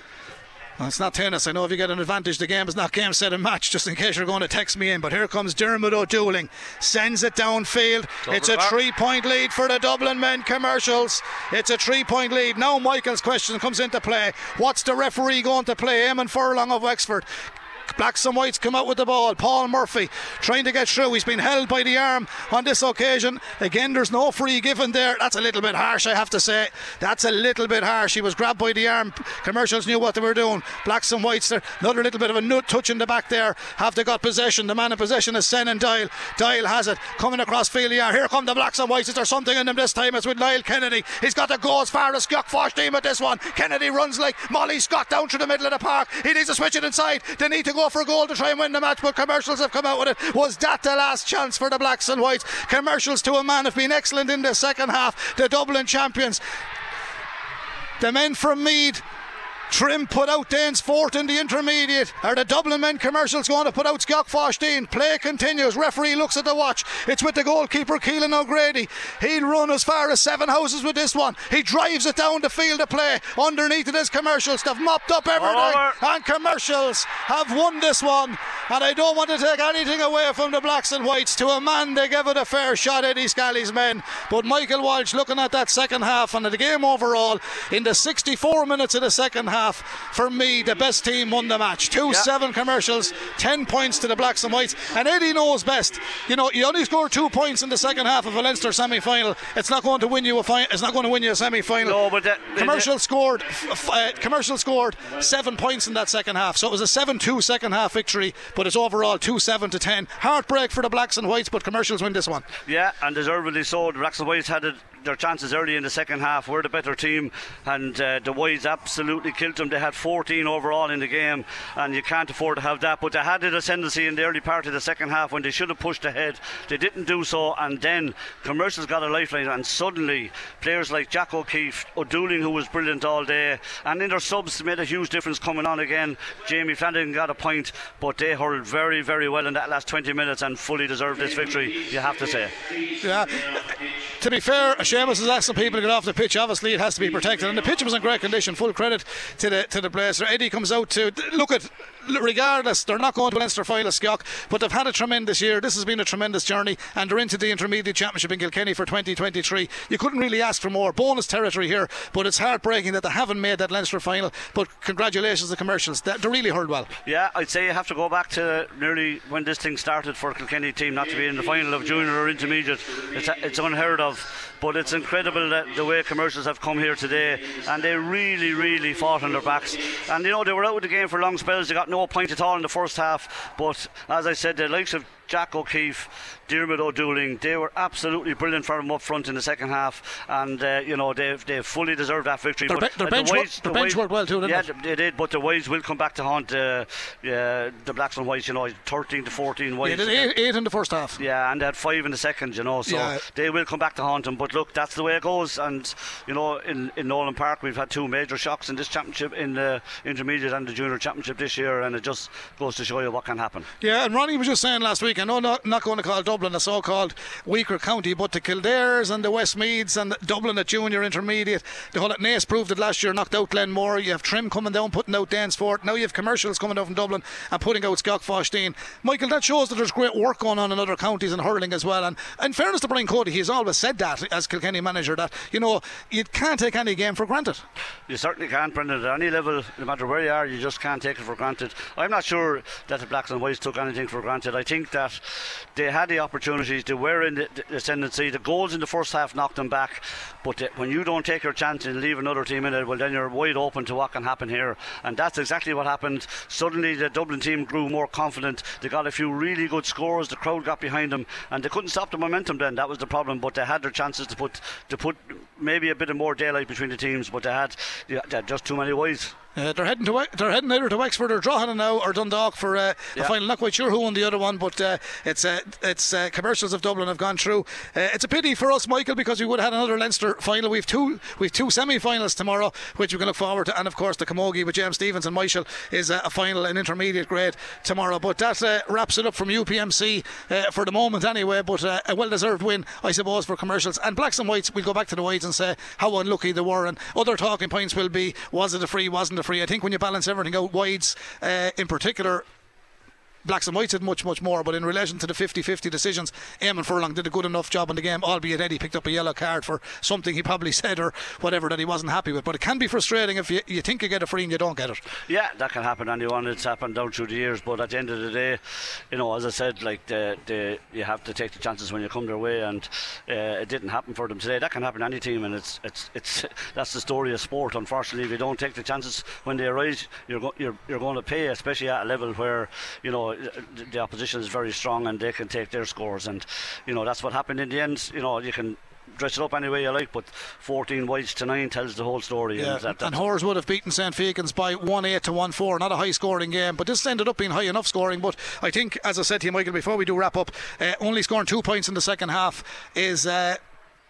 Well, it's not tennis. I know if you get an advantage, the game is not game, set, and match, just in case you're going to text me in. But here comes Dermot O'Dooling. Sends it downfield. it's a bar. three point lead for the Dublin men commercials. It's a three point lead. Now Michael's question comes into play. What's the referee going to play? Eamon Furlong of Wexford. Blacks and whites come out with the ball. Paul Murphy trying to get through. He's been held by the arm on this occasion. Again, there's no free given there. That's a little bit harsh, I have to say. That's a little bit harsh. He was grabbed by the arm. Commercials knew what they were doing. Blacks and whites there. Another little bit of a nut touch in the back there. Have they got possession? The man in possession is Senan Dial. Dial has it. Coming across field. Yeah, here come the blacks and whites. Is there something in them this time? It's with Niall Kennedy. He's got to go as far as Skeoughvosteen at this one. Kennedy runs like Molly Scott down through the middle of the park. He needs to switch it inside. They need to go for a goal to try and win the match, but commercials have come out with it. Was that the last chance for the blacks and whites? Commercials to a man have been excellent in the second half. The Dublin champions. The men from Meath Trim put out Danesfort in the intermediate. Are the Dublin men commercials going to put out Skeoughvosteen? Play continues. Referee looks at the watch. It's with the goalkeeper Keelan O'Grady. He'll run as far as seven houses with this one. He drives it down the field of play. Underneath it is commercials. They've mopped up everything. over. And commercials have won this one And I don't want to take anything away from the blacks and whites. To a man, they gave it a fair shot, Eddie Scally's men. But Michael Walsh, looking at that second half and the game overall, in the 64 minutes of the second half, for me, the best team won the match. Two Yeah. seven commercials, 10 points to the blacks and whites. And Eddie knows best. You know, you only score two points in the second half of a Leinster semi final. It's not going to win you a fi- It's not going to win you a semi final. No, but that- commercial scored. f- uh, commercial scored seven points in that second half. So it was a 7-2 second half victory, but it's overall 2-7 to 10. Heartbreak for the blacks and whites, but commercials win this one. Yeah, and deservedly so. The Blacks and Whites had it, their chances early in the second half. We're the better team, and uh, the Whites absolutely killed them. They had 14 overall in the game, and you can't afford to have that. But they had the ascendancy in the early part of the second half when they should have pushed ahead. They didn't do so, and then commercials got a lifeline, and suddenly players like Jack O'Keefe, O'Dooling, who was brilliant all day, and in their subs made a huge difference coming on again. Jamie Flanagan got a point, but they hurled very, very well in that last 20 minutes and fully deserved this victory. You have to say. Yeah. To be fair, Seamus is asking people to get off the pitch. Obviously, it has to be protected, and the pitch was in great condition. Full credit to the to the Blazer. Eddie comes out to look at. Regardless, they're not going to Leinster final a Skiock, but they've had a tremendous year. This has been a tremendous journey, and they're into the intermediate championship in Kilkenny for 2023. You couldn't really ask for more. Bonus territory here, but it's heartbreaking that they haven't made that Leinster final. But congratulations to the commercials. They really hurled well. Yeah, I'd say you have to go back to nearly when this thing started for Kilkenny team not to be in the final of junior or intermediate. It's, it's unheard of. But it's incredible that the way commercials have come here today, and they really, really fought on their backs. And you know they were out of the game for long spells. They got no point at all in the first half. But as I said, the likes of Jack O'Keefe, Dermot O'Dooling, they were absolutely brilliant for them up front in the second half, and uh, you know they they fully deserved that victory. Their but be- their uh, bench their the bench worked well too, didn't yeah, it? they did, but the Wives will come back to haunt uh, yeah, the Blacks and Whites. You know, 13 to 14 Yeah, they eight, eight in the first half. Yeah, and they had five in the second, you know, so Yeah. they will come back to haunt them. But look, that's the way it goes. And, you know, in, in Nowlan Park, we've had two major shocks in this championship, in the intermediate and the junior championship this year, and it just goes to show you what can happen. Yeah, and Ronnie was just saying last week, I know not, not going to call Dublin a so called weaker county, but the Kildares and the Westmeaths and Dublin at junior intermediate, the whole at Naas proved it last year, knocked out Glenmore. You have Trim coming down, putting out Danesfort. Now you have commercials coming down from Dublin and putting out Skeoughvosteen. Michael, that shows that there's great work going on in other counties and hurling as well. And in fairness to Brian Cody, he's always said that as Kilkenny manager, that, you know, you can't take any game for granted. You certainly can't, Brendan. At any level, no matter where you are, you just can't take it for granted. I'm not sure that the Blacks and Whites took anything for granted. I think that they had the opportunities, they were in the, the ascendancy. The goals in the first half knocked them back, but the, when you don't take your chance and leave another team in it, well, then you're wide open to what can happen here. And that's exactly what happened. Suddenly, the Dublin team grew more confident. They got a few really good scores. The crowd got behind them, and they couldn't stop the momentum. Then that was the problem. But they had their chances to put to put maybe a bit of more daylight between the teams, but they had, they had just too many wides. Uh, they're heading to they're heading either to Wexford or Drogheda now or Dundalk for uh, Yeah. a final. Not quite sure who won the other one, but uh, it's uh, it's uh, commercials of Dublin have gone through. Uh, it's a pity for us, Michael, because we would have had another Leinster final. We've two we've two semi-finals tomorrow, which we can look forward to, and of course the Camogie with James Stevens and Michael is uh, a final in intermediate grade tomorrow. But that uh, wraps it up from UPMC uh, for the moment, anyway. But uh, a well-deserved win, I suppose, for commercials and blacks and whites. We'll go back to the whites and say how unlucky they were, and other talking points will be: was it a free, wasn't a free? I think when you balance everything out, whites uh, in particular. Blacks and Whites did much, much more, but in relation to the 50 50 decisions, Eamon Furlong did a good enough job in the game, albeit Eddie picked up a yellow card for something he probably said or whatever that he wasn't happy with. But it can be frustrating if you, you think you get a free and you don't get it. Yeah, that can happen anyone. It's happened down through the years, but at the end of the day, you know, as I said, like the, the you have to take the chances when you come their way, and uh, it didn't happen for them today. That can happen to any team, and it's it's it's that's the story of sport. Unfortunately, if you don't take the chances when they arise, you're go, you're you're going to pay, especially at a level where you know the, the opposition is very strong and they can take their scores, and you know that's what happened in the end. You know, you can. Dress it up any way you like, but 14 wides to 9 tells the whole story. Yeah, and that, and that's- would have beaten St. Fechin's by 1 8 to 1 4. Not a high scoring game, but this ended up being high enough scoring. But I think, as I said to you, Michael, before we do wrap up, uh, only scoring two points in the second half is uh,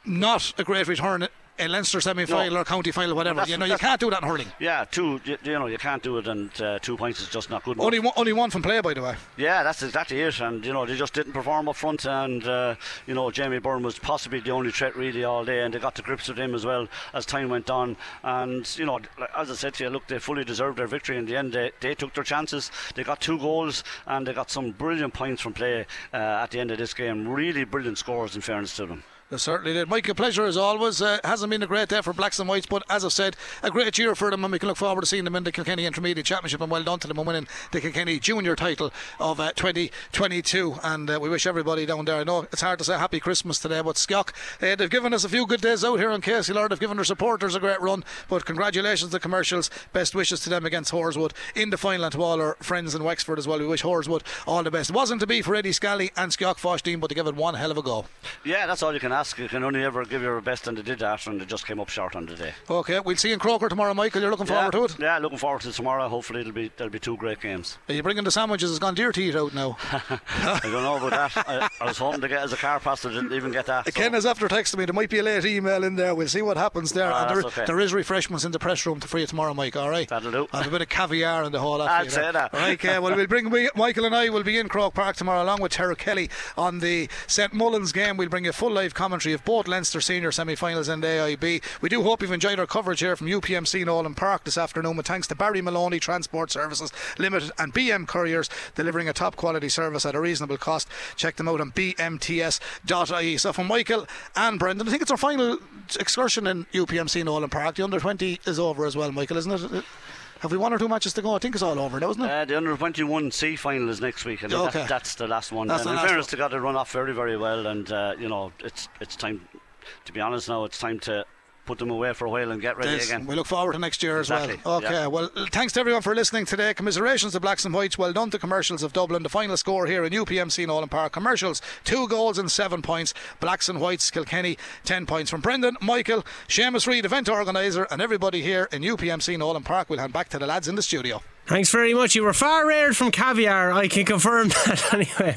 not a great return a Leinster semi final No. or county final, whatever. You know, you can't do that in hurling. Yeah, two. You, you know, you can't do it, and uh, two points is just not good. enough. Only one, only one from play, by the way. Yeah, that's exactly it. And you know, they just didn't perform up front. And uh, you know, Jamie Byrne was possibly the only threat really all day, and they got to grips with him as well as time went on. And you know, as I said to you, look, they fully deserved their victory in the end. They, they took their chances. They got two goals, and they got some brilliant points from play uh, at the end of this game. Really brilliant scores, in fairness to them. They certainly did. Mike, a pleasure as always. Uh, hasn't been a great day for Blacks and Whites, but as I've said, a great year for them, and we can look forward to seeing them in the Kilkenny Intermediate Championship. And well done to them winning the Kilkenny Junior title of uh, 2022. And uh, we wish everybody down there. I know it's hard to say Happy Christmas today, but Skiock, uh, they've given us a few good days out here on KCLR. They've given their supporters a great run. But congratulations to commercials. Best wishes to them against Horeswood in the final, and to all our friends in Wexford as well. We wish Horeswood all the best. It wasn't to be for Eddie Scally and Skeoughvosteen, but they gave it one hell of a go. Yeah, that's all you can ask. You can only ever give your best, and they did that, and they just came up short on the day. Okay, we'll see you in Croker tomorrow, Michael. You're looking yeah, forward to it? Yeah, looking forward to tomorrow. Hopefully, it'll be there'll be two great games. Are you bringing the sandwiches? It's gone dear to eat out now. I don't know about that. I, I was hoping to get as a car pass, I didn't even get that. so- Ken has after texted me. There might be a late email in there. We'll see what happens there. Ah, and there, okay. there is refreshments in the press room for you tomorrow, Mike. All right. That'll do. And a bit of caviar and the whole. lot I'd you say that. All right. Okay. Well, we'll bring Michael and I will be in Croke Park tomorrow, along with Tara Kelly on the St Mullins game. We'll bring you full live commentary of both Leinster senior semi-finals and AIB. We do hope you've enjoyed our coverage here from UPMC Nowlan Park this afternoon. With thanks to Barry Maloney Transport Services Limited and BM Couriers, delivering a top quality service at a reasonable cost. Check them out on bmts.ie. So from Michael and Brendan, I think it's our final excursion in UPMC Nowlan Park. The under 20 is over as well, Michael, isn't it? Have we one or two matches to go? I think it's all over now, isn't it? Uh, the under 21 C final is next week, and Okay. that, that's the last one. That's and the in fairness, they got to run off very, very well, and uh, you know, it's it's time. To be honest, now it's time to put them away for a while and get ready Yes, again. We look forward to next year Exactly, as well. Okay, yeah. well, thanks to everyone for listening today. Commiserations to Blacks and Whites. Well done to Commercials of Dublin. The final score here in UPMC Nowlan Park. Commercials, two goals and seven points. Blacks and Whites, Kilkenny, ten points. From Brendan, Michael, Seamus Reid, event organiser, and everybody here in UPMC Nowlan Park, we'll hand back to the lads in the studio. Thanks very much. You were far reared from caviar. I can confirm that anyway.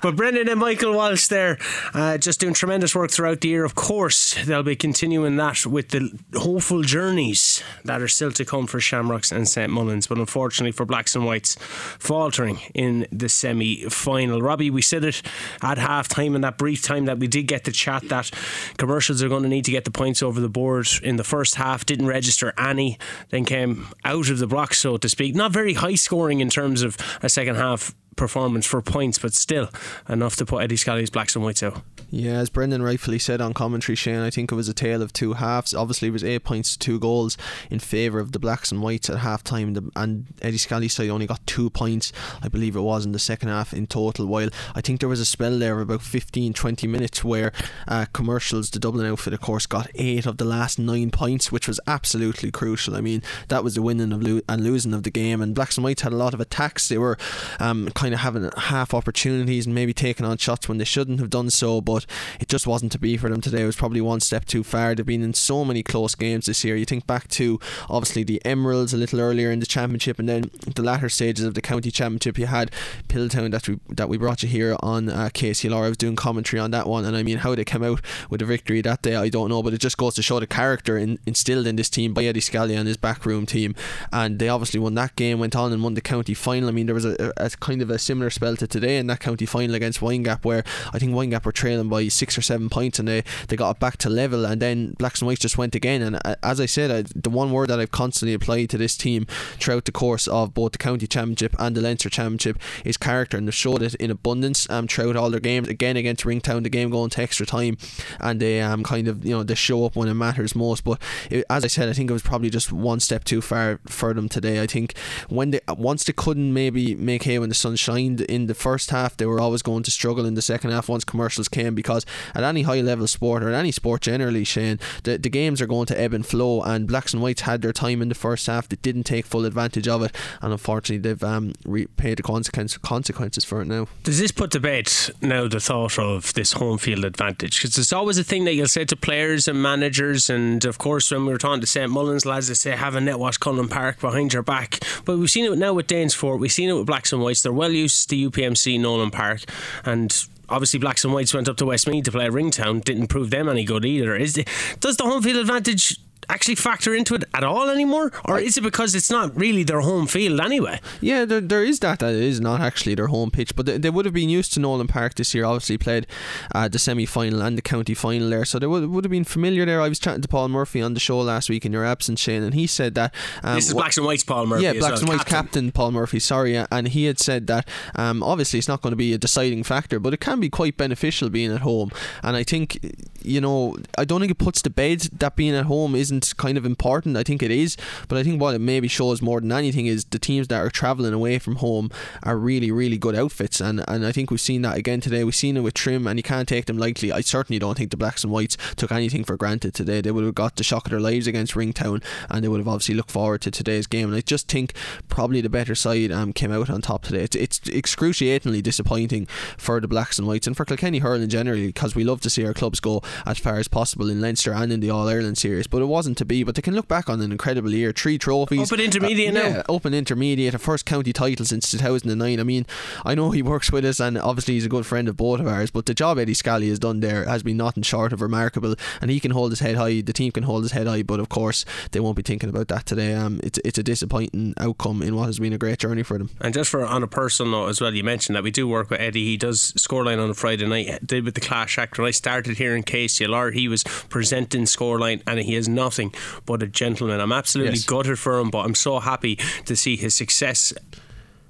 But Brendan and Michael Walsh there, uh, just doing tremendous work throughout the year. Of course, they'll be continuing that with the hopeful journeys that are still to come for Shamrocks and St Mullins. But unfortunately for Blacks and Whites, faltering in the semi final. Robbie, we said it at half time in that brief time that we did get the chat that commercials are going to need to get the points over the board in the first half. Didn't register any, then came out of the block, so to speak. Not very high scoring in terms of a second half performance for points, but still enough to put Eddie Scally's blacks and whites out. Yeah, as Brendan rightfully said on commentary, Shane, I think it was a tale of two halves. Obviously, it was eight points to two goals in favour of the Blacks and Whites at half time, and Eddie Scally's side only got two points, I believe it was, in the second half in total. While I think there was a spell there of about 15 20 minutes where uh, commercials, the Dublin outfit, of course, got eight of the last nine points, which was absolutely crucial. I mean, that was the winning of lo- and losing of the game, and Blacks and Whites had a lot of attacks. They were um, kind of having half opportunities and maybe taking on shots when they shouldn't have done so, but it just wasn't to be for them today. It was probably one step too far. They've been in so many close games this year. You think back to obviously the Emeralds a little earlier in the championship, and then the latter stages of the county championship. You had Piltown that we that we brought you here on uh, KCLR. I was doing commentary on that one, and I mean how they came out with a victory that day, I don't know, but it just goes to show the character in, instilled in this team by Eddie Scally and his backroom team, and they obviously won that game, went on and won the county final. I mean there was a, a, a kind of a similar spell to today in that county final against Windgap, where I think Windgap were trailing by six or seven points, and they they got it back to level, and then Blacks and Whites just went again. And uh, as I said, I, the one word that I've constantly applied to this team throughout the course of both the county championship and the Leinster championship is character, and they've showed it in abundance um, throughout all their games. Again against Ringtown, the game going to extra time, and they um kind of you know they show up when it matters most. But it, as I said, I think it was probably just one step too far for them today. I think when they once they couldn't maybe make hay when the sun shined in the first half, they were always going to struggle in the second half once commercials came because at any high level sport or any sport generally, Shane, the, the games are going to ebb and flow. And blacks and whites had their time in the first half. They didn't take full advantage of it, and unfortunately, they've um, re- paid the consequence, consequences for it now. Does this put to bed now the thought of this home field advantage? Because it's always a thing that you'll say to players and managers, and of course, when we were talking to St Mullins lads, they say have a Netwatch Cullen Park behind your back. But we've seen it now with Danesfort, we've seen it with Blacks and Whites. They're well used to UPMC Nowlan Park, and obviously Blacks and Whites went up to Westmeath to play Ringtown, didn't prove them any good either. Is it, does the home field advantage actually factor into it at all anymore, or is it because it's not really their home field anyway? Yeah, there, there is that. That is not actually their home pitch, but they, they would have been used to Nowlan Park this year. Obviously, played uh, the semi final and the county final there, so they would, would have been familiar there. I was chatting to Paul Murphy on the show last week in your absence, Shane, and he said that um, this is Blacks and Whites Paul Murphy. Yeah, Blacks well, and Whites captain. captain. Paul Murphy. Sorry, and he had said that um, obviously it's not going to be a deciding factor, but it can be quite beneficial being at home. And I think you know, I don't think it puts to bed that being at home isn't kind of important important. I think it is, but I think what it maybe shows more than anything is the teams that are travelling away from home are really, really good outfits, and and I think we've seen that again today. We've seen it with Trim, and you can't take them lightly. I certainly don't think the Blacks and Whites took anything for granted today. They would have got the shock of their lives against Ringtown, and they would have obviously looked forward to today's game. And I just think probably the better side um, came out on top today. It's, it's excruciatingly disappointing for the Blacks and Whites and for Kilkenny hurling generally because we love to see our clubs go as far as possible in Leinster and in the All Ireland series, but it wasn't to be. But they can look back on an incredible year. Three trophies. Open intermediate uh, yeah, now. Open intermediate, a first county title since 2009. I mean, I know he works with us and obviously he's a good friend of both of ours, but the job Eddie Scally has done there has been nothing short of remarkable and he can hold his head high, the team can hold his head high, but of course they won't be thinking about that today. Um, it's, it's a disappointing outcome in what has been a great journey for them. And just for on a personal note as well, you mentioned that we do work with Eddie. He does scoreline on a Friday night, did with the Clash Act. When I started here in KCLR, he was presenting scoreline and he is nothing but a gentleman. I'm absolutely yes. gutted for him, but I'm so happy to see his success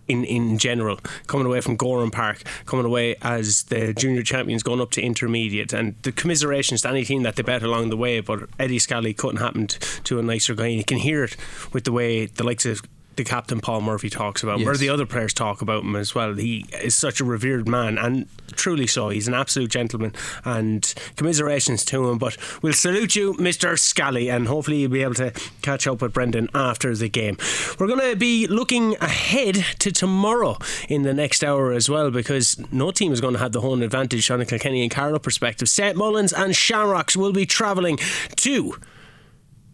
in, in general, coming away from Gowran Park, coming away as the junior champions, going up to intermediate, and the commiserations to any team that they bet along the way. But Eddie Scally couldn't happen to a nicer guy, and you can hear it with the way the likes of the captain Paul Murphy talks about him, yes. or the other players talk about him as well. He is such a revered man, and truly so. He's an absolute gentleman, and commiserations to him. But we'll salute you, Mr. Scally, and hopefully you'll be able to catch up with Brendan after the game. We're going to be looking ahead to tomorrow in the next hour as well, because no team is going to have the home advantage on a Kilkenny and Carlow perspective. St Mullins and Shamrocks will be travelling to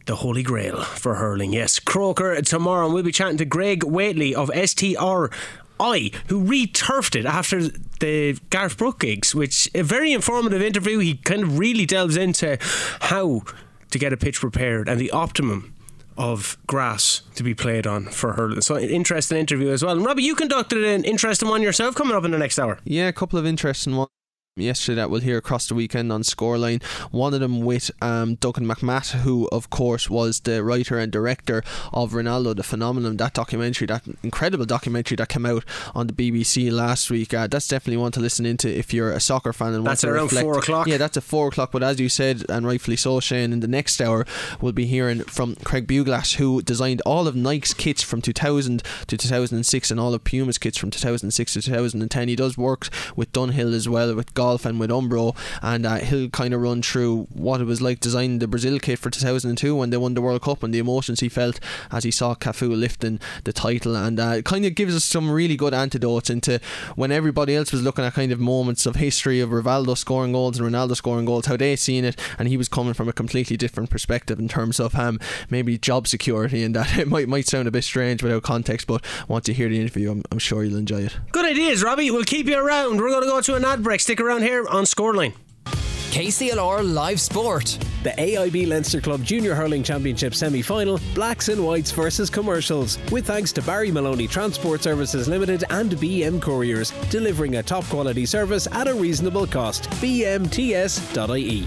the Holy Grail for hurling. Yes, Croker tomorrow, and we'll be chatting to Greg Waitley of STR I, who re-turfed it after the Garth Brook gigs, which a very informative interview. He kind of really delves into how to get a pitch prepared and the optimum of grass to be played on for hurling. So interesting interview as well. And Robbie, you conducted an interesting one yourself coming up in the next hour. Yeah, a couple of interesting ones yesterday that we'll hear across the weekend on Scoreline. One of them with um, Duncan McMath, who of course was the writer and director of Ronaldo, the phenomenon, that documentary, that incredible documentary that came out on the BBC last week. Uh, that's definitely one to listen into if you're a soccer fan and that's want to around reflect. four o'clock. Yeah, that's at four o'clock. But as you said, and rightfully so, Shane, in the next hour we'll be hearing from Craig Buglass, who designed all of Nike's kits from 2000 to 2006 and all of Puma's kits from 2006 to 2010. He does work with Dunhill as well with golf and with Umbro, and uh, he'll kind of run through what it was like designing the Brazil kit for 2002 when they won the World Cup and the emotions he felt as he saw Cafu lifting the title, and uh, it kind of gives us some really good antidotes into when everybody else was looking at kind of moments of history of Rivaldo scoring goals and Ronaldo scoring goals, how they seen it, and he was coming from a completely different perspective in terms of um, maybe job security, and that it might might sound a bit strange without context, but once you hear the interview, I'm, I'm sure you'll enjoy it. Good ideas, Robbie. We'll keep you around. We're going to go to an ad break. Stick around here on Scoreline. KCLR Live Sport. The AIB Leinster Club Junior Hurling Championship semi final Blacks and Whites versus Commercials. With thanks to Barry Maloney Transport Services Limited and BM Couriers, delivering a top quality service at a reasonable cost. BMTS.ie.